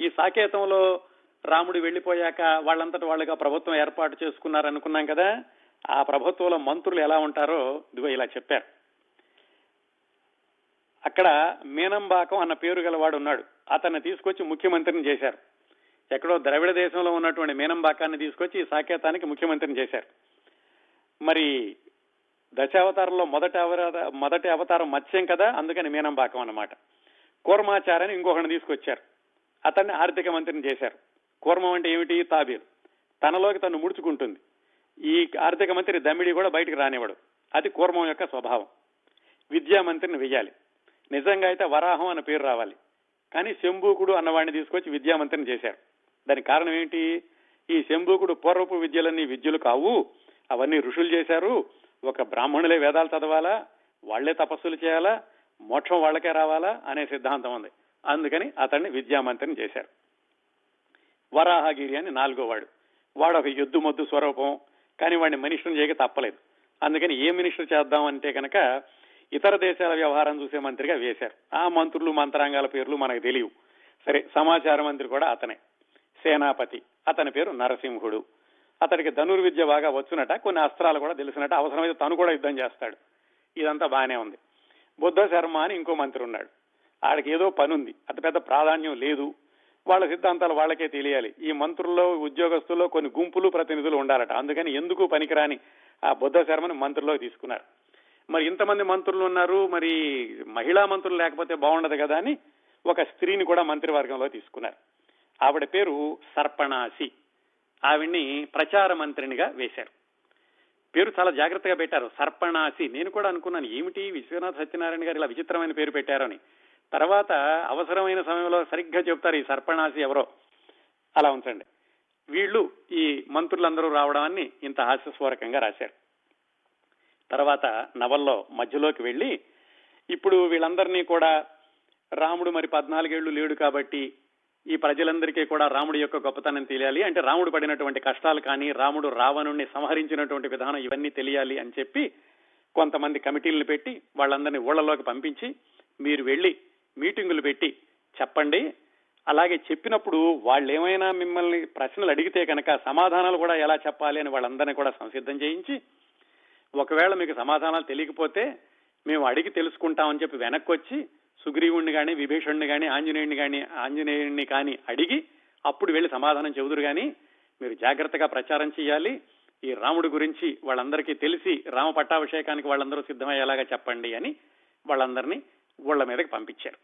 ఈ సాకేతంలో రాముడు వెళ్ళిపోయాక వాళ్ళంతటి వాళ్ళుగా ప్రభుత్వం ఏర్పాటు చేసుకున్నారనుకున్నాం కదా ఆ ప్రభుత్వంలో మంత్రులు ఎలా ఉంటారో ఇదిగో ఇలా చెప్పారు. అక్కడ మీనంబాకం అన్న పేరు గలవాడు ఉన్నాడు. అతన్ని తీసుకొచ్చి ముఖ్యమంత్రిని చేశారు. ఎక్కడో ద్రవిడ దేశంలో ఉన్నటువంటి మీనంబాకాన్ని తీసుకొచ్చి ఈ సాకేతానికి ముఖ్యమంత్రిని చేశారు. మరి దశావతారంలో మొదటి అవతార మొదటి అవతారం మత్స్యం కదా? అందుకని మీనంబాకం అన్నమాట. కూర్మాచార్యని ఇంకొకరిని తీసుకొచ్చారు. అతన్ని ఆర్థిక మంత్రిని చేశారు. కూర్మం అంటే ఏమిటి? తాబీరు తనలోకి తను ముడుచుకుంటుంది. ఈ ఆర్థిక మంత్రి దమ్మిడి కూడా బయటికి రానివ్వడు. అది కూర్మం యొక్క స్వభావం. విద్యా మంత్రిని వెయ్యాలి. నిజంగా అయితే వరాహం అన్న పేరు రావాలి. కానీ శంభూకుడు అన్నవాడిని తీసుకొచ్చి విద్యామంత్రిని చేశారు. దానికి కారణం ఏంటి ఈ శంభూకుడు పూర్వపు విద్యలన్నీ విద్యలు కావు. అవన్నీ ఋషులు చేశారు. ఒక బ్రాహ్మణులే వేదాలు చదవాలా? వాళ్ళే తపస్సులు చేయాలా? మోక్షం వాళ్ళకే రావాలా? అనే సిద్ధాంతం ఉంది. అందుకని అతన్ని విద్యామంత్రిని చేశారు. వరాహగిరి అని నాలుగో వాడు. వాడు ఒక ఎద్దు మొద్దు స్వరూపం. కానీ వాడిని మనిషిని చేయక తప్పలేదు. అందుకని ఏ మినిస్టర్ చేద్దాం అంటే కనుక ఇతర దేశాల వ్యవహారం చూసే మంత్రిగా వేశారు. ఆ మంత్రులు మంత్రాంగాల పేర్లు మనకు తెలియవు. సరే సమాచార మంత్రి కూడా అతనే. సేనాపతి. అతని పేరు నరసింహుడు. అతడికి ధనుర్విద్య బాగా వచ్చునట కొన్ని అస్త్రాలు కూడా తెలిసినట అవసరమైతే తను కూడా యుద్ధం చేస్తాడు. ఇదంతా బాగానే ఉంది. బుద్ధ శర్మ అని ఇంకో మంత్రి ఉన్నాడు. ఆడికి ఏదో పని ఉంది అంత పెద్ద ప్రాధాన్యం లేదు. వాళ్ళ సిద్ధాంతాలు వాళ్ళకే తెలియాలి. ఈ మంత్రుల్లో ఉద్యోగస్తుల్లో కొన్ని గుంపులు ప్రతినిధులు ఉండాలట. అందుకని ఎందుకు పనికిరాని ఆ బుద్ధ శర్మని మంత్రుల్లో తీసుకున్నారు. మరి ఇంతమంది మంత్రులు ఉన్నారు మరి మహిళా మంత్రులు లేకపోతే బాగుండదు కదా అని ఒక స్త్రీని కూడా మంత్రివర్గంలో తీసుకున్నారు. ఆవిడ పేరు సర్పణాసి. ఆవిడ్ని ప్రచార మంత్రినిగా వేశారు. పేరు చాలా జాగ్రత్తగా పెట్టారు. సర్పణాసి. నేను కూడా అనుకున్నాను ఏమిటి విశ్వనాథ్ సత్యనారాయణ గారు ఇలా విచిత్రమైన పేరు పెట్టారని తర్వాత అవసరమైన సమయంలో సరిగ్గా చెప్తారు ఈ సర్పణాసి ఎవరో? అలా ఉంచండి. వీళ్ళు ఈ మంత్రులందరూ రావడాన్ని ఇంత హాస్యస్వరకంగా రాశారు. తర్వాత నవల్లో మధ్యలోకి వెళ్ళి ఇప్పుడు వీళ్ళందరినీ కూడా రాముడు మరి పద్నాలుగేళ్ళు లేడు కాబట్టి ఈ ప్రజలందరికీ కూడా రాముడి యొక్క గొప్పతనం తెలియాలి. అంటే రాముడు పడినటువంటి కష్టాలు కానీ రాముడు రావణుణ్ణి సంహరించినటువంటి విధానం ఇవన్నీ తెలియాలి అని చెప్పి కొంతమంది కమిటీలను పెట్టి వాళ్ళందరినీ ఊళ్ళలోకి పంపించి మీరు వెళ్ళి మీటింగులు పెట్టి చెప్పండి. అలాగే చెప్పినప్పుడు వాళ్ళు ఏమైనా మిమ్మల్ని ప్రశ్నలు అడిగితే కనుక సమాధానాలు కూడా ఎలా చెప్పాలి అని వాళ్ళందరినీ కూడా సంసిద్ధం చేయించి ఒకవేళ మీకు సమాధానాలు తెలియకపోతే మేము అడిగి తెలుసుకుంటామని చెప్పి వెనక్కి వచ్చి సుగ్రీవుణ్ణి కానీ విభీషణుని కానీ ఆంజనేయుడిని కానీ ఆంజనేయుడిని కానీ అడిగి అప్పుడు వెళ్ళి సమాధానం చెబుదురు కానీ మీరు జాగ్రత్తగా ప్రచారం చేయాలి ఈ రాముడి గురించి వాళ్ళందరికీ తెలిసి రామ పట్టాభిషేకానికి వాళ్ళందరూ సిద్ధమయ్యేలాగా చెప్పండి అని వాళ్ళందరినీ ఊళ్ళ మీదకి పంపించారు.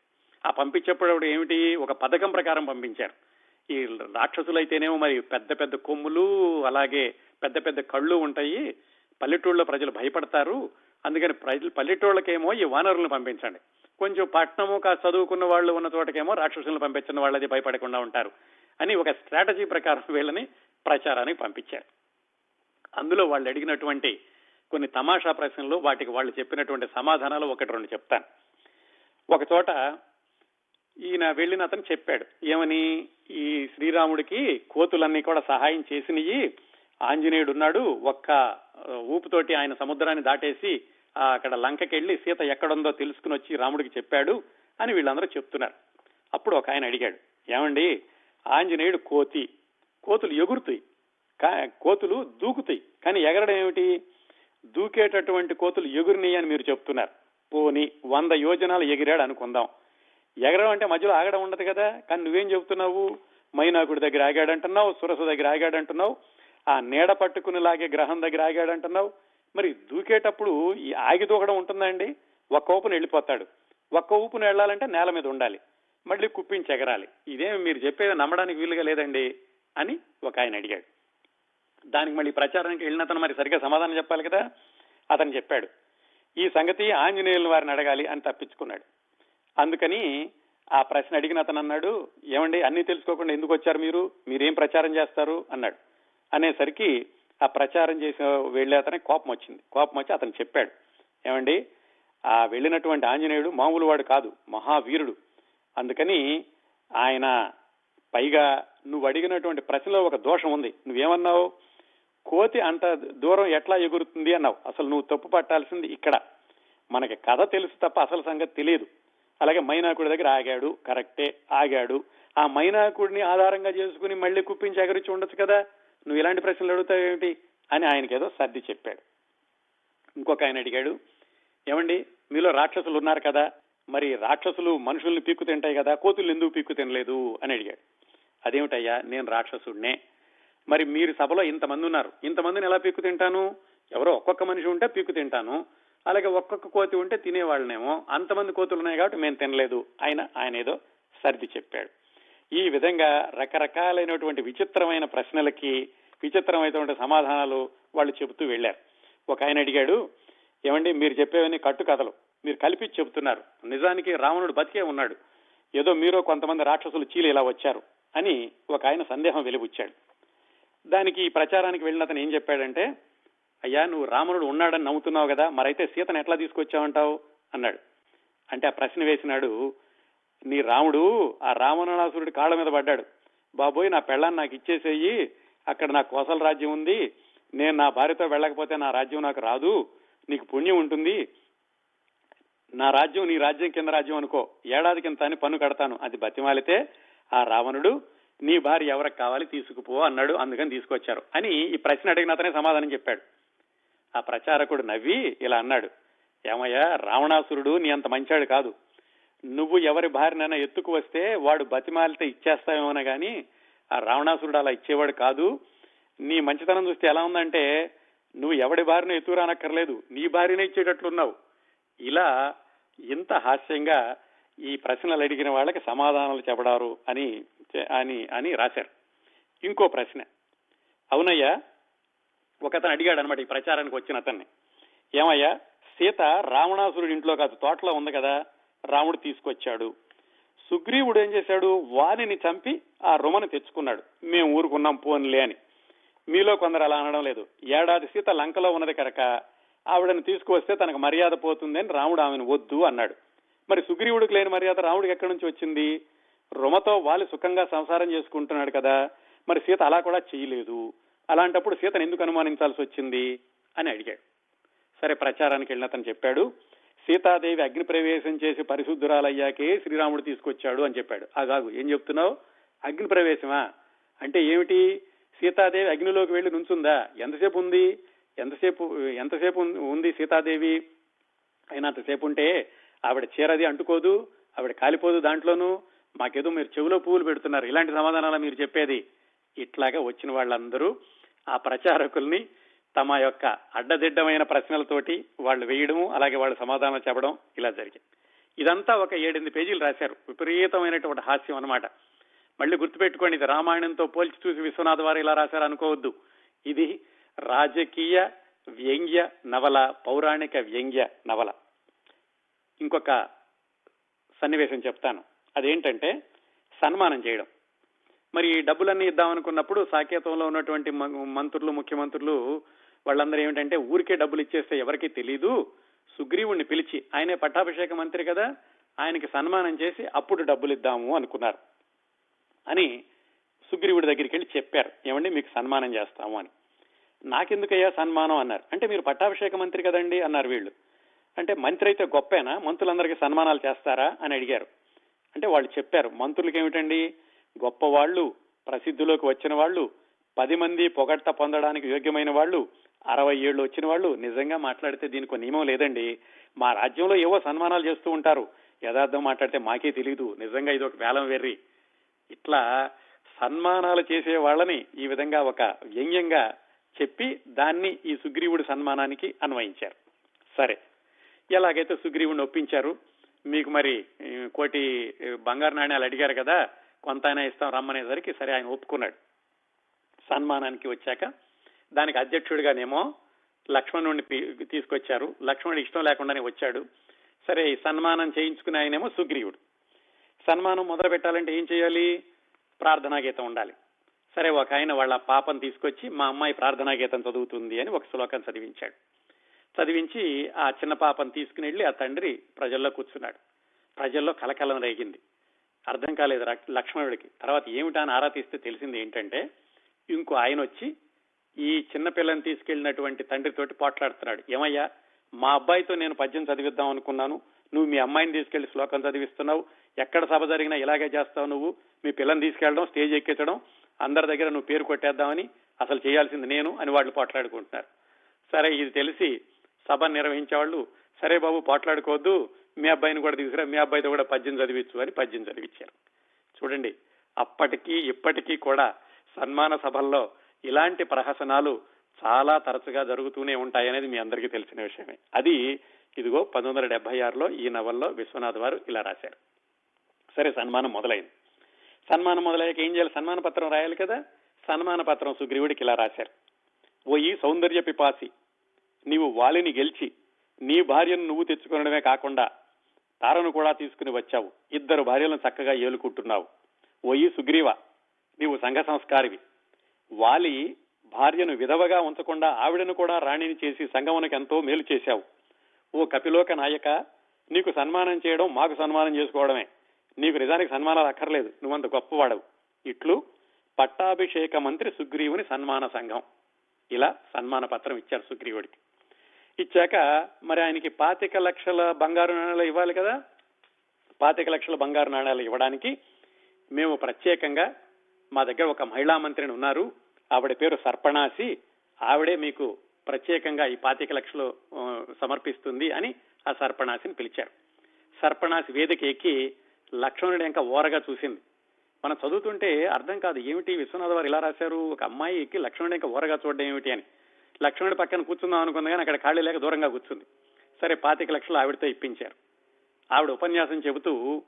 ఆ పంపించేప్పుడు ఏమిటి? ఒక పథకం ప్రకారం పంపించారు. ఈ రాక్షసులైతేనేమో మరి పెద్ద పెద్ద కొమ్ములు అలాగే పెద్ద పెద్ద కళ్ళు ఉంటాయి. పల్లెటూళ్ళలో ప్రజలు భయపడతారు. అందుకని ప్రజలు పల్లెటూళ్ళకేమో ఈ వానరులను పంపించండి. కొంచెం పట్టణము కా చదువుకున్న వాళ్ళు ఉన్న చోటకేమో రాక్షసులను పంపించిన వాళ్ళది భయపడకుండా ఉంటారు అని ఒక స్ట్రాటజీ ప్రకారం వీళ్ళని ప్రచారానికి పంపించారు. అందులో వాళ్ళు అడిగినటువంటి కొన్ని తమాషా ప్రశ్నలు వాటికి వాళ్ళు చెప్పినటువంటి సమాధానాలు ఒకటి రెండు చెప్తాను. ఒక చోట ఈయన వెళ్ళిన అతను చెప్పాడు ఏమని? ఈ శ్రీరాముడికి కోతులన్నీ కూడా సహాయం చేసినవి ఆంజనేయుడు ఉన్నాడు ఒక్క ఊపుతోటి ఆయన సముద్రాన్ని దాటేసి అక్కడ లంకకెళ్ళి సీత ఎక్కడుందో తెలుసుకుని వచ్చి రాముడికి చెప్పాడు అని వీళ్ళందరూ చెప్తున్నారు. అప్పుడు ఒక ఆయన అడిగాడు ఏమండి ఆంజనేయుడు కోతి కోతులు ఎగురుతాయి కోతులు దూకుతాయి కానీ ఎగరడం ఏమిటి? దూకేటటువంటి కోతులు ఎగురినాయి అని మీరు చెప్తున్నారు. పోని వంద యోజనాలు ఎగిరాడు అనుకుందాం. ఎగరడం అంటే మధ్యలో ఆగడం ఉండదు కదా కానీ నువ్వేం చెబుతున్నావు మైనాకుడి దగ్గర ఆగాడంటున్నావు సురస దగ్గర ఆగాడంటున్నావు ఆ నీడ పట్టుకుని లాగే గ్రహం దగ్గర ఆగాడంటున్నావు మరి దూకేటప్పుడు ఈ ఆగి దూకడం ఉంటుందండి? ఒక్క ఊపును వెళ్ళిపోతాడు. ఒక్క ఊపును వెళ్ళాలంటే నేల మీద ఉండాలి. మళ్ళీ కుప్పించి ఎగరాలి. ఇదేమి మీరు చెప్పేది నమ్మడానికి వీలుగా లేదండి అని ఒక ఆయన అడిగాడు. దానికి మళ్ళీ ప్రచారానికి వెళ్ళినతను మరి సరిగ్గా సమాధానం చెప్పాలి కదా? అతను చెప్పాడు. ఈ సంగతి ఆంజనేయుల వారిని అడగాలి అని తప్పించుకున్నాడు. అందుకని ఆ ప్రశ్న అడిగిన అతను అన్నాడు ఏమండి అన్ని తెలుసుకోకుండా ఎందుకు వచ్చారు మీరు? మీరేం ప్రచారం చేస్తారు? అన్నాడు. అనేసరికి ఆ ప్రచారం చేసిన వెళ్ళే అతనికి కోపం వచ్చింది. కోపం వచ్చి అతను చెప్పాడు. ఏమండి? ఆ వెళ్ళినటువంటి ఆంజనేయుడు మామూలు వాడు కాదు మహావీరుడు. అందుకని ఆయన పైగా నువ్వు అడిగినటువంటి ప్రశ్నలో ఒక దోషం ఉంది. నువ్వేమన్నావు? కోతి అంత దూరం ఎట్లా ఎగురుతుంది అన్నావు. అసలు నువ్వు తప్పు పట్టాల్సింది ఇక్కడ. మనకి కథ తెలుసు తప్ప అసలు సంగతి తెలియదు. అలాగే మైనాకుడి దగ్గర ఆగాడు. కరెక్టే ఆగాడు. ఆ మైనాకుడిని ఆధారంగా చేసుకుని మళ్ళీ కుప్పించి ఎగరించి ఉండొచ్చు కదా? నువ్వు ఇలాంటి ప్రశ్నలు అడుగుతావు ఏమిటి? అని ఆయనకి ఏదో సర్ది చెప్పాడు. ఇంకొక ఆయన అడిగాడు ఏమండి మీలో రాక్షసులు ఉన్నారు కదా మరి రాక్షసులు మనుషుల్ని పీక్కు తింటాయి కదా కోతులు ఎందుకు పీక్కు తినలేదు అని అడిగాడు. అదేమిటయ్యా నేను రాక్షసుడినే. మరి మీరు సభలో ఇంతమంది ఉన్నారు ఇంతమందిని ఎలా పీక్కు తింటాను ఎవరో ఒక్కొక్క మనిషి ఉంటే పీక్కు తింటాను అలాగే ఒక్కొక్క కోతి ఉంటే తినేవాళ్ళనేమో అంతమంది కోతులు ఉన్నాయి కాబట్టి మేము తినలేదు ఆయన ఆయన ఏదో సర్ది చెప్పాడు. ఈ విధంగా రకరకాలైనటువంటి విచిత్రమైన ప్రశ్నలకి విచిత్రమైనటువంటి సమాధానాలు వాళ్ళు చెబుతూ వెళ్ళారు. ఒక ఆయన అడిగాడు ఏమండి మీరు చెప్పేవన్నీ కట్టు కథలు. మీరు కలిపి చెబుతున్నారు. నిజానికి రావణుడు బతికే ఉన్నాడు. ఏదో మీరు కొంతమంది రాక్షసులు చీలి ఇలా వచ్చారు అని ఒక ఆయన సందేహం వెలిబుచ్చాడు. దానికి ఈ ప్రచారానికి వెళ్ళిన అతను ఏం చెప్పాడంటే అయ్యా నువ్వు రావణుడు ఉన్నాడని నమ్ముతున్నావు కదా మరైతే సీతను ఎట్లా తీసుకొచ్చావంటావు? అన్నాడు. అంటే ఆ ప్రశ్న వేసినాడు నీ రాముడు ఆ రావణాసురుడి కాళ్ళ మీద పడ్డాడు. బాబోయ్ నా పెళ్ళాన్ని నాకు ఇచ్చేసేయి. అక్కడ నా కోసల రాజ్యం ఉంది. నేను నా భార్యతో వెళ్ళకపోతే నా రాజ్యం నాకు రాదు. నీకు పుణ్యం ఉంటుంది. నా రాజ్యం నీ రాజ్యం కింద రాజ్యం అనుకో. ఏడాది కింద అని పన్ను కడతాను. అది బతిమాలితే ఆ రావణుడు నీ భార్య ఎవరికి కావాలి తీసుకుపో అన్నాడు. అందుకని తీసుకొచ్చారు అని ఈ ప్రశ్న అడిగిన అతనే సమాధానం చెప్పాడు. ఆ ప్రచారకుడు నవ్వి ఇలా అన్నాడు. ఏమయ్యా రావణాసురుడు నీ అంత మంచాడు కాదు. నువ్వు ఎవరి భార్యనైనా ఎత్తుకు వస్తే వాడు బతిమాలితే ఇచ్చేస్తావేమోనా గాని ఆ రావణాసురుడు అలా ఇచ్చేవాడు కాదు. నీ మంచితనం చూస్తే ఎలా ఉందంటే నువ్వు ఎవడి భార్యను ఎత్తుకు రానక్కర్లేదు నీ భార్యనే ఇచ్చేటట్లున్నావు. ఇలా ఇంత హాస్యంగా ఈ ప్రశ్నలు అడిగిన వాళ్ళకి సమాధానాలు చెప్పడారు అని అని అని రాశారు. ఇంకో ప్రశ్న. అవునయ్యా ఒకతను అడిగాడు అనమాట ఈ ప్రచారానికి వచ్చిన అతన్ని. ఏమయ్యా సీత రావణాసురుడి ఇంట్లో కాదు తోటలో ఉంది కదా. రాముడు తీసుకొచ్చాడు. సుగ్రీవుడు ఏం చేశాడు? వాణిని చంపి ఆ రుమని తెచ్చుకున్నాడు. మేము ఊరుకున్నాం పోన్లే అని. మీలో కొందరు అలా అనడం లేదు. ఏడాది సీత లంకలో ఉన్నది కనుక ఆవిడని తీసుకువస్తే తనకు మర్యాద పోతుందని రాముడు ఆమెను వద్దు అన్నాడు. మరి సుగ్రీవుడికి లేని మర్యాద రాముడికి ఎక్కడి నుంచి వచ్చింది? రుమతో వాలి సుఖంగా సంసారం చేసుకుంటున్నాడు కదా మరి సీత అలా కూడా చేయలేదు. అలాంటప్పుడు సీతను ఎందుకు అనుమానించాల్సి వచ్చింది? అని అడిగాడు. సరే ప్రచారానికి వెళ్ళిన అతను చెప్పాడు సీతాదేవి అగ్ని ప్రవేశం చేసి పరిశుద్ధురాలయ్యాకే శ్రీరాముడు తీసుకొచ్చాడు అని చెప్పాడు. కాదు ఏం చెప్తున్నావు? అగ్ని ప్రవేశమా అంటే ఏమిటి? సీతాదేవి అగ్నిలోకి వెళ్ళి నుంచుందా? ఎంతసేపు ఉంది? ఎంతసేపు ఎంతసేపు ఉంది సీతాదేవి? అయినంతసేపు ఉంటే ఆవిడ చీరది అంటుకోదు ఆవిడ కాలిపోదు దాంట్లోనూ. మాకేదో మీరు చెవిలో పువ్వులు పెడుతున్నారు. ఇలాంటి సమాధానాలు మీరు చెప్పేది. ఇట్లాగా వచ్చిన వాళ్ళందరూ ఆ ప్రచారకుల్ని తమ యొక్క అడ్డదిడ్డమైన ప్రశ్నలతోటి వాళ్ళు వేయడము అలాగే వాళ్ళు సమాధానం చెప్పడం ఇలా జరిగింది. ఇదంతా ఒక ఏడెనిమిది పేజీలు రాశారు. విపరీతమైనటువంటి హాస్యం అనమాట మళ్ళీ గుర్తుపెట్టుకోండి ఇది రామాయణంతో పోల్చి చూసి విశ్వనాథ్ వారు ఇలా రాశారు అనుకోవద్దు. ఇది రాజకీయ వ్యంగ్య నవల పౌరాణిక వ్యంగ్య నవల. ఇంకొక సన్నివేశం చెప్తాను. అదేంటంటే సన్మానం చేయడం. మరి ఈ డబ్బులన్నీ ఇద్దామనుకున్నప్పుడు సాకేతంలో ఉన్నటువంటి మంత్రులు ముఖ్యమంత్రులు వాళ్ళందరూ ఏమిటంటే ఊరికే డబ్బులు ఇచ్చేస్తే ఎవరికీ తెలీదు. సుగ్రీవుణ్ణి పిలిచి ఆయనే పట్టాభిషేక మంత్రి కదా ఆయనకి సన్మానం చేసి అప్పుడు డబ్బులు ఇద్దాము అనుకున్నారు. అని సుగ్రీవుడి దగ్గరికి వెళ్ళి చెప్పారు. ఏమండి మీకు సన్మానం చేస్తాము అని. నాకెందుకయ్యా సన్మానం అన్నారు. అంటే మీరు పట్టాభిషేక మంత్రి కదండి అన్నారు వీళ్ళు. అంటే మంత్రి అయితే గొప్పేనా? మంత్రులందరికీ సన్మానాలు చేస్తారా? అని అడిగారు. అంటే వాళ్ళు చెప్పారు మంత్రులకి ఏమిటండి? గొప్ప వాళ్ళు ప్రసిద్ధిలోకి వచ్చిన వాళ్ళు పది మంది పొగట్ట పొందడానికి యోగ్యమైన వాళ్ళు అరవై ఏళ్ళు వచ్చిన వాళ్ళు నిజంగా మాట్లాడితే దీనికి నియమం లేదండి. మా రాజ్యంలో ఏవో సన్మానాలు చేస్తూ ఉంటారు. యథార్థం మాట్లాడితే మాకే తెలియదు నిజంగా ఇది ఒక వేలం వెర్రి. ఇట్లా సన్మానాలు చేసే వాళ్ళని ఈ విధంగా ఒక వ్యంగ్యంగా చెప్పి దాన్ని ఈ సుగ్రీవుడి సన్మానానికి అన్వయించారు. సరే. ఎలాగైతే సుగ్రీవుడిని ఒప్పించారు? మీకు మరి కోటి బంగారు నాణ్యాలు అడిగారు కదా? కొంత అయినా ఇస్తాం రమ్మనేసరికి సరే ఆయన ఒప్పుకున్నాడు. సన్మానానికి వచ్చాక దానికి అధ్యక్షుడిగానేమో లక్ష్మణుడిని తీసుకొచ్చారు. లక్ష్మణుడు ఇష్టం లేకుండానే వచ్చాడు. సరే ఈ సన్మానం చేయించుకునే ఆయనేమో సుగ్రీవుడు. సన్మానం మొదలు పెట్టాలంటే ఏం చేయాలి? ప్రార్థనా గీతం ఉండాలి. సరే ఒక ఆయన వాళ్ళ పాపం తీసుకొచ్చి మా అమ్మాయి ప్రార్థనా గీతం చదువుతుంది అని ఒక శ్లోకం చదివించాడు. చదివించి ఆ చిన్న పాపం తీసుకుని వెళ్ళి ఆ తండ్రి ప్రజల్లో కూర్చున్నాడు. ప్రజల్లో కలకలం రేగింది. అర్థం కాలేదు లక్ష్మణుడికి. తర్వాత ఏమిటా అని ఆరా తీస్తే తెలిసింది ఏంటంటే ఇంకో ఆయన వచ్చి ఈ చిన్న పిల్లని తీసుకెళ్ళినటువంటి తండ్రితోటి పోట్లాడుతున్నాడు. ఏమయ్యా మా అబ్బాయితో నేను పద్యం చదివిద్దాం అనుకున్నాను. నువ్వు మీ అమ్మాయిని తీసుకెళ్ళి శ్లోకం చదివిస్తున్నావు. ఎక్కడ సభ జరిగినా ఇలాగే చేస్తావు నువ్వు. మీ పిల్లని తీసుకెళ్ళడం స్టేజ్ ఎక్కించడం అందరి దగ్గర నువ్వు పేరు కొట్టేద్దామని అసలు చేయాల్సింది నేను అని వాళ్ళు పోట్లాడుకుంటున్నారు. సరే ఇది తెలిసి సభ నిర్వహించేవాళ్ళు సరే బాబు పోట్లాడుకోవద్దు. మీ అబ్బాయిని కూడా తీసుకురా మీ అబ్బాయితో కూడా పద్యం చదివించు అని పద్యం చదివించారు చూడండి అప్పటికీ ఇప్పటికీ కూడా సన్మాన సభల్లో ఇలాంటి ప్రహసనాలు చాలా తరచుగా జరుగుతూనే ఉంటాయనేది మీ అందరికీ తెలిసిన విషయమే. అది ఇదిగో పంతొమ్మిది వందల డెబ్బై ఆరులో ఈ నవల్లో విశ్వనాథ్ వారు ఇలా రాశారు. సరే సన్మానం మొదలైంది. సన్మానం మొదలయ్యాక ఏం చేయాలి? సన్మాన పత్రం రాయాలి కదా? సన్మాన పత్రం సుగ్రీవుడికి ఇలా రాశారు. ఓ ఈ సౌందర్య పిపాసి నీవు వాలిని గెలిచి నీ భార్యను నువ్వు తెచ్చుకునడమే కాకుండా తారను కూడా తీసుకుని వచ్చావు. ఇద్దరు భార్యలను చక్కగా ఏలుకుంటున్నావు. ఓ ఈ సుగ్రీవ నీవు సంఘ సంస్కారివి. వాలి భార్యను విధవగా ఉంచకుండా ఆవిడను కూడా రాణిని చేసి సంగమునకు ఎంతో మేలు చేశావు. ఓ కపిలోక నాయక నీకు సన్మానం చేయడం మాకు సన్మానం చేసుకోవడమే. నీకు నిజానికి సన్మానాలు అక్కర్లేదు నువ్వంత గొప్పవాడవు. ఇట్లు పట్టాభిషేక మంత్రి సుగ్రీవుని సన్మాన సంఘం. ఇలా సన్మాన పత్రం ఇచ్చారు సుగ్రీవుడికి. ఇచ్చాక మరి ఆయనకి పాతిక లక్షల బంగారు నాణ్యాలు ఇవ్వాలి కదా? పాతిక లక్షల బంగారు నాణాలు ఇవ్వడానికి మేము ప్రత్యేకంగా మా దగ్గర ఒక మహిళా మంత్రిని ఉన్నారు. ఆవిడ పేరు సర్పణాసి. ఆవిడే మీకు ప్రత్యేకంగా ఈ పాతిక లక్షలు సమర్పిస్తుంది అని ఆ సర్పణాసిని పిలిచారు. సర్పణాసి వేదిక ఎక్కి లక్ష్మణుడు ఇంకా ఓరగా చూసింది. మనం చదువుతుంటే అర్థం కాదు ఏమిటి విశ్వనాథ్ వారు ఇలా రాశారు? ఒక అమ్మాయి ఎక్కి లక్ష్మణుడు ఇంకా ఓరగా చూడడం ఏమిటి అని. లక్ష్మణుడి పక్కన కూర్చుందాం అనుకుంది కానీ అక్కడ ఖాళీ లేక దూరంగా కూర్చుంది. సరే పాతిక లక్షలు ఆవిడతో ఇప్పించారు. ఆవిడ ఉపన్యాసం చెబుతూ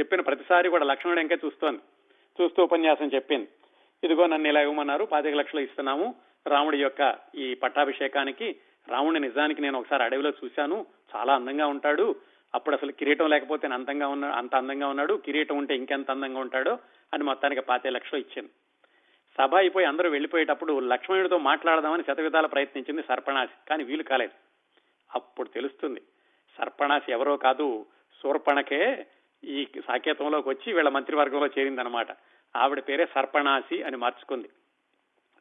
చెప్పిన ప్రతిసారి కూడా లక్ష్మణుడు ఇంకా చూస్తోంది. చూస్తూ ఉపన్యాసం చెప్పింది ఇదిగో నన్ను ఇలా ఇవ్వమన్నారు పాతిక లక్షలు ఇస్తున్నాము. రాముడి యొక్క ఈ పట్టాభిషేకానికి రాముడి నిజానికి నేను ఒకసారి అడవిలో చూశాను. చాలా అందంగా ఉంటాడు. అప్పుడు అసలు కిరీటం లేకపోతే అందంగా ఉన్న అంత అందంగా ఉన్నాడు. కిరీటం ఉంటే ఇంకెంత అందంగా ఉంటాడో అని మొత్తానికి పాతే లక్షలు ఇచ్చింది సభ అయిపోయి అందరూ వెళ్ళిపోయేటప్పుడు లక్ష్మణుడితో మాట్లాడదామని శతవిధాల ప్రయత్నించింది సర్పణాసి కానీ వీలు కాలేదు. అప్పుడు తెలుస్తుంది సర్పణాసి ఎవరో కాదు శూర్పణకే ఈ సాకేతంలోకి వచ్చి వీళ్ళ మంత్రివర్గంలో చేరిందనమాట ఆవిడ పేరే సర్పణాసి అని మార్చుకుంది.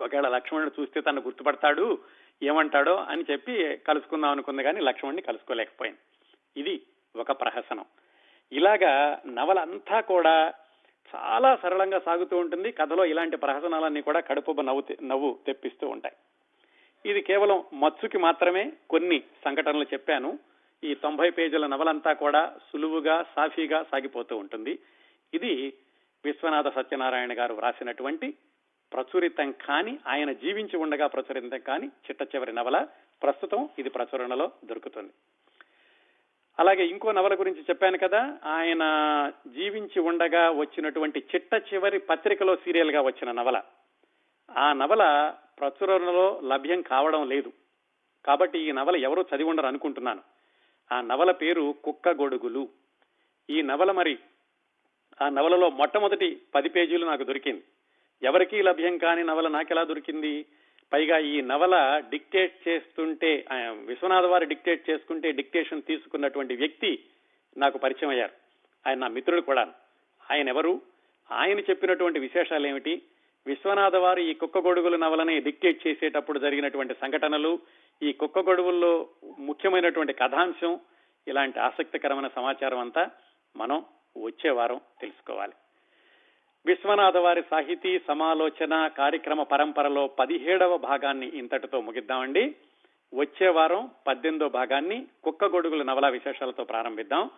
ఒకవేళ లక్ష్మణుడు చూస్తే తను గుర్తుపడతాడు ఏమంటాడో అని చెప్పి కలుసుకుందాం అనుకుంది కానీ లక్ష్మణ్ణి కలుసుకోలేకపోయింది. ఇది ఒక ప్రహసనం. ఇలాగా నవల అంతా కూడా చాలా సరళంగా సాగుతూ ఉంటుంది. కథలో ఇలాంటి ప్రహసనాలన్నీ కూడా కడుపు నవ్వు నవ్వు తెప్పిస్తూ ఉంటాయి. ఇది కేవలం మత్సుకి మాత్రమే కొన్ని సంఘటనలు చెప్పాను. ఈ తొంభై పేజీల నవలంతా కూడా సులువుగా సాఫీగా సాగిపోతూ ఉంటుంది. ఇది విశ్వనాథ సత్యనారాయణ గారు వ్రాసినటువంటి ప్రచురితం కాని ఆయన జీవించి ఉండగా ప్రచురితం కాని చిట్ట చివరి నవల. ప్రస్తుతం ఇది ప్రచురణలో దొరుకుతుంది. అలాగే ఇంకో నవల గురించి చెప్పాను కదా ఆయన జీవించి ఉండగా వచ్చినటువంటి చిట్ట చివరి పత్రికలో సీరియల్గా వచ్చిన నవల. ఆ నవల ప్రచురణలో లభ్యం కావడం లేదు. కాబట్టి ఈ నవల ఎవరూ చదివి ఉండరు అనుకుంటున్నాను. ఆ నవల పేరు కుక్క గొడుగులు ఈ నవల మరి ఆ నవలలో మొట్టమొదటి పది పేజీలు నాకు దొరికింది. ఎవరికీ లభ్యం కాని నవల నాకెలా దొరికింది? పైగా ఈ నవల డిక్టేట్ చేస్తుంటే ఆ, విశ్వనాథ వారు డిక్టేట్ చేసుకుంటే డిక్టేషన్ తీసుకున్నటువంటి వ్యక్తి నాకు పరిచయం అయ్యారు. ఆయన నా మిత్రుడు కూడా ఆయన ఎవరు? ఆయన చెప్పినటువంటి విశేషాలు ఏమిటి విశ్వనాథ వారు ఈ కుక్క గొడుగుల నవలని డిక్టేట్ చేసేటప్పుడు జరిగినటువంటి సంఘటనలు ఈ కుక్క గొడుగుల్లో ముఖ్యమైనటువంటి కథాంశం ఇలాంటి ఆసక్తికరమైన సమాచారం అంతా మనం వచ్చే వారం తెలుసుకోవాలి. విశ్వనాథ వారి సాహితీ సమాలోచన కార్యక్రమ పరంపరలో పదిహేడవ భాగాన్ని ఇంతటితో ముగిద్దామండి. వచ్చే వారం పద్దెనిమిదో భాగాన్ని కుక్క గొడుగుల నవలా విశేషాలతో ప్రారంభిద్దాం.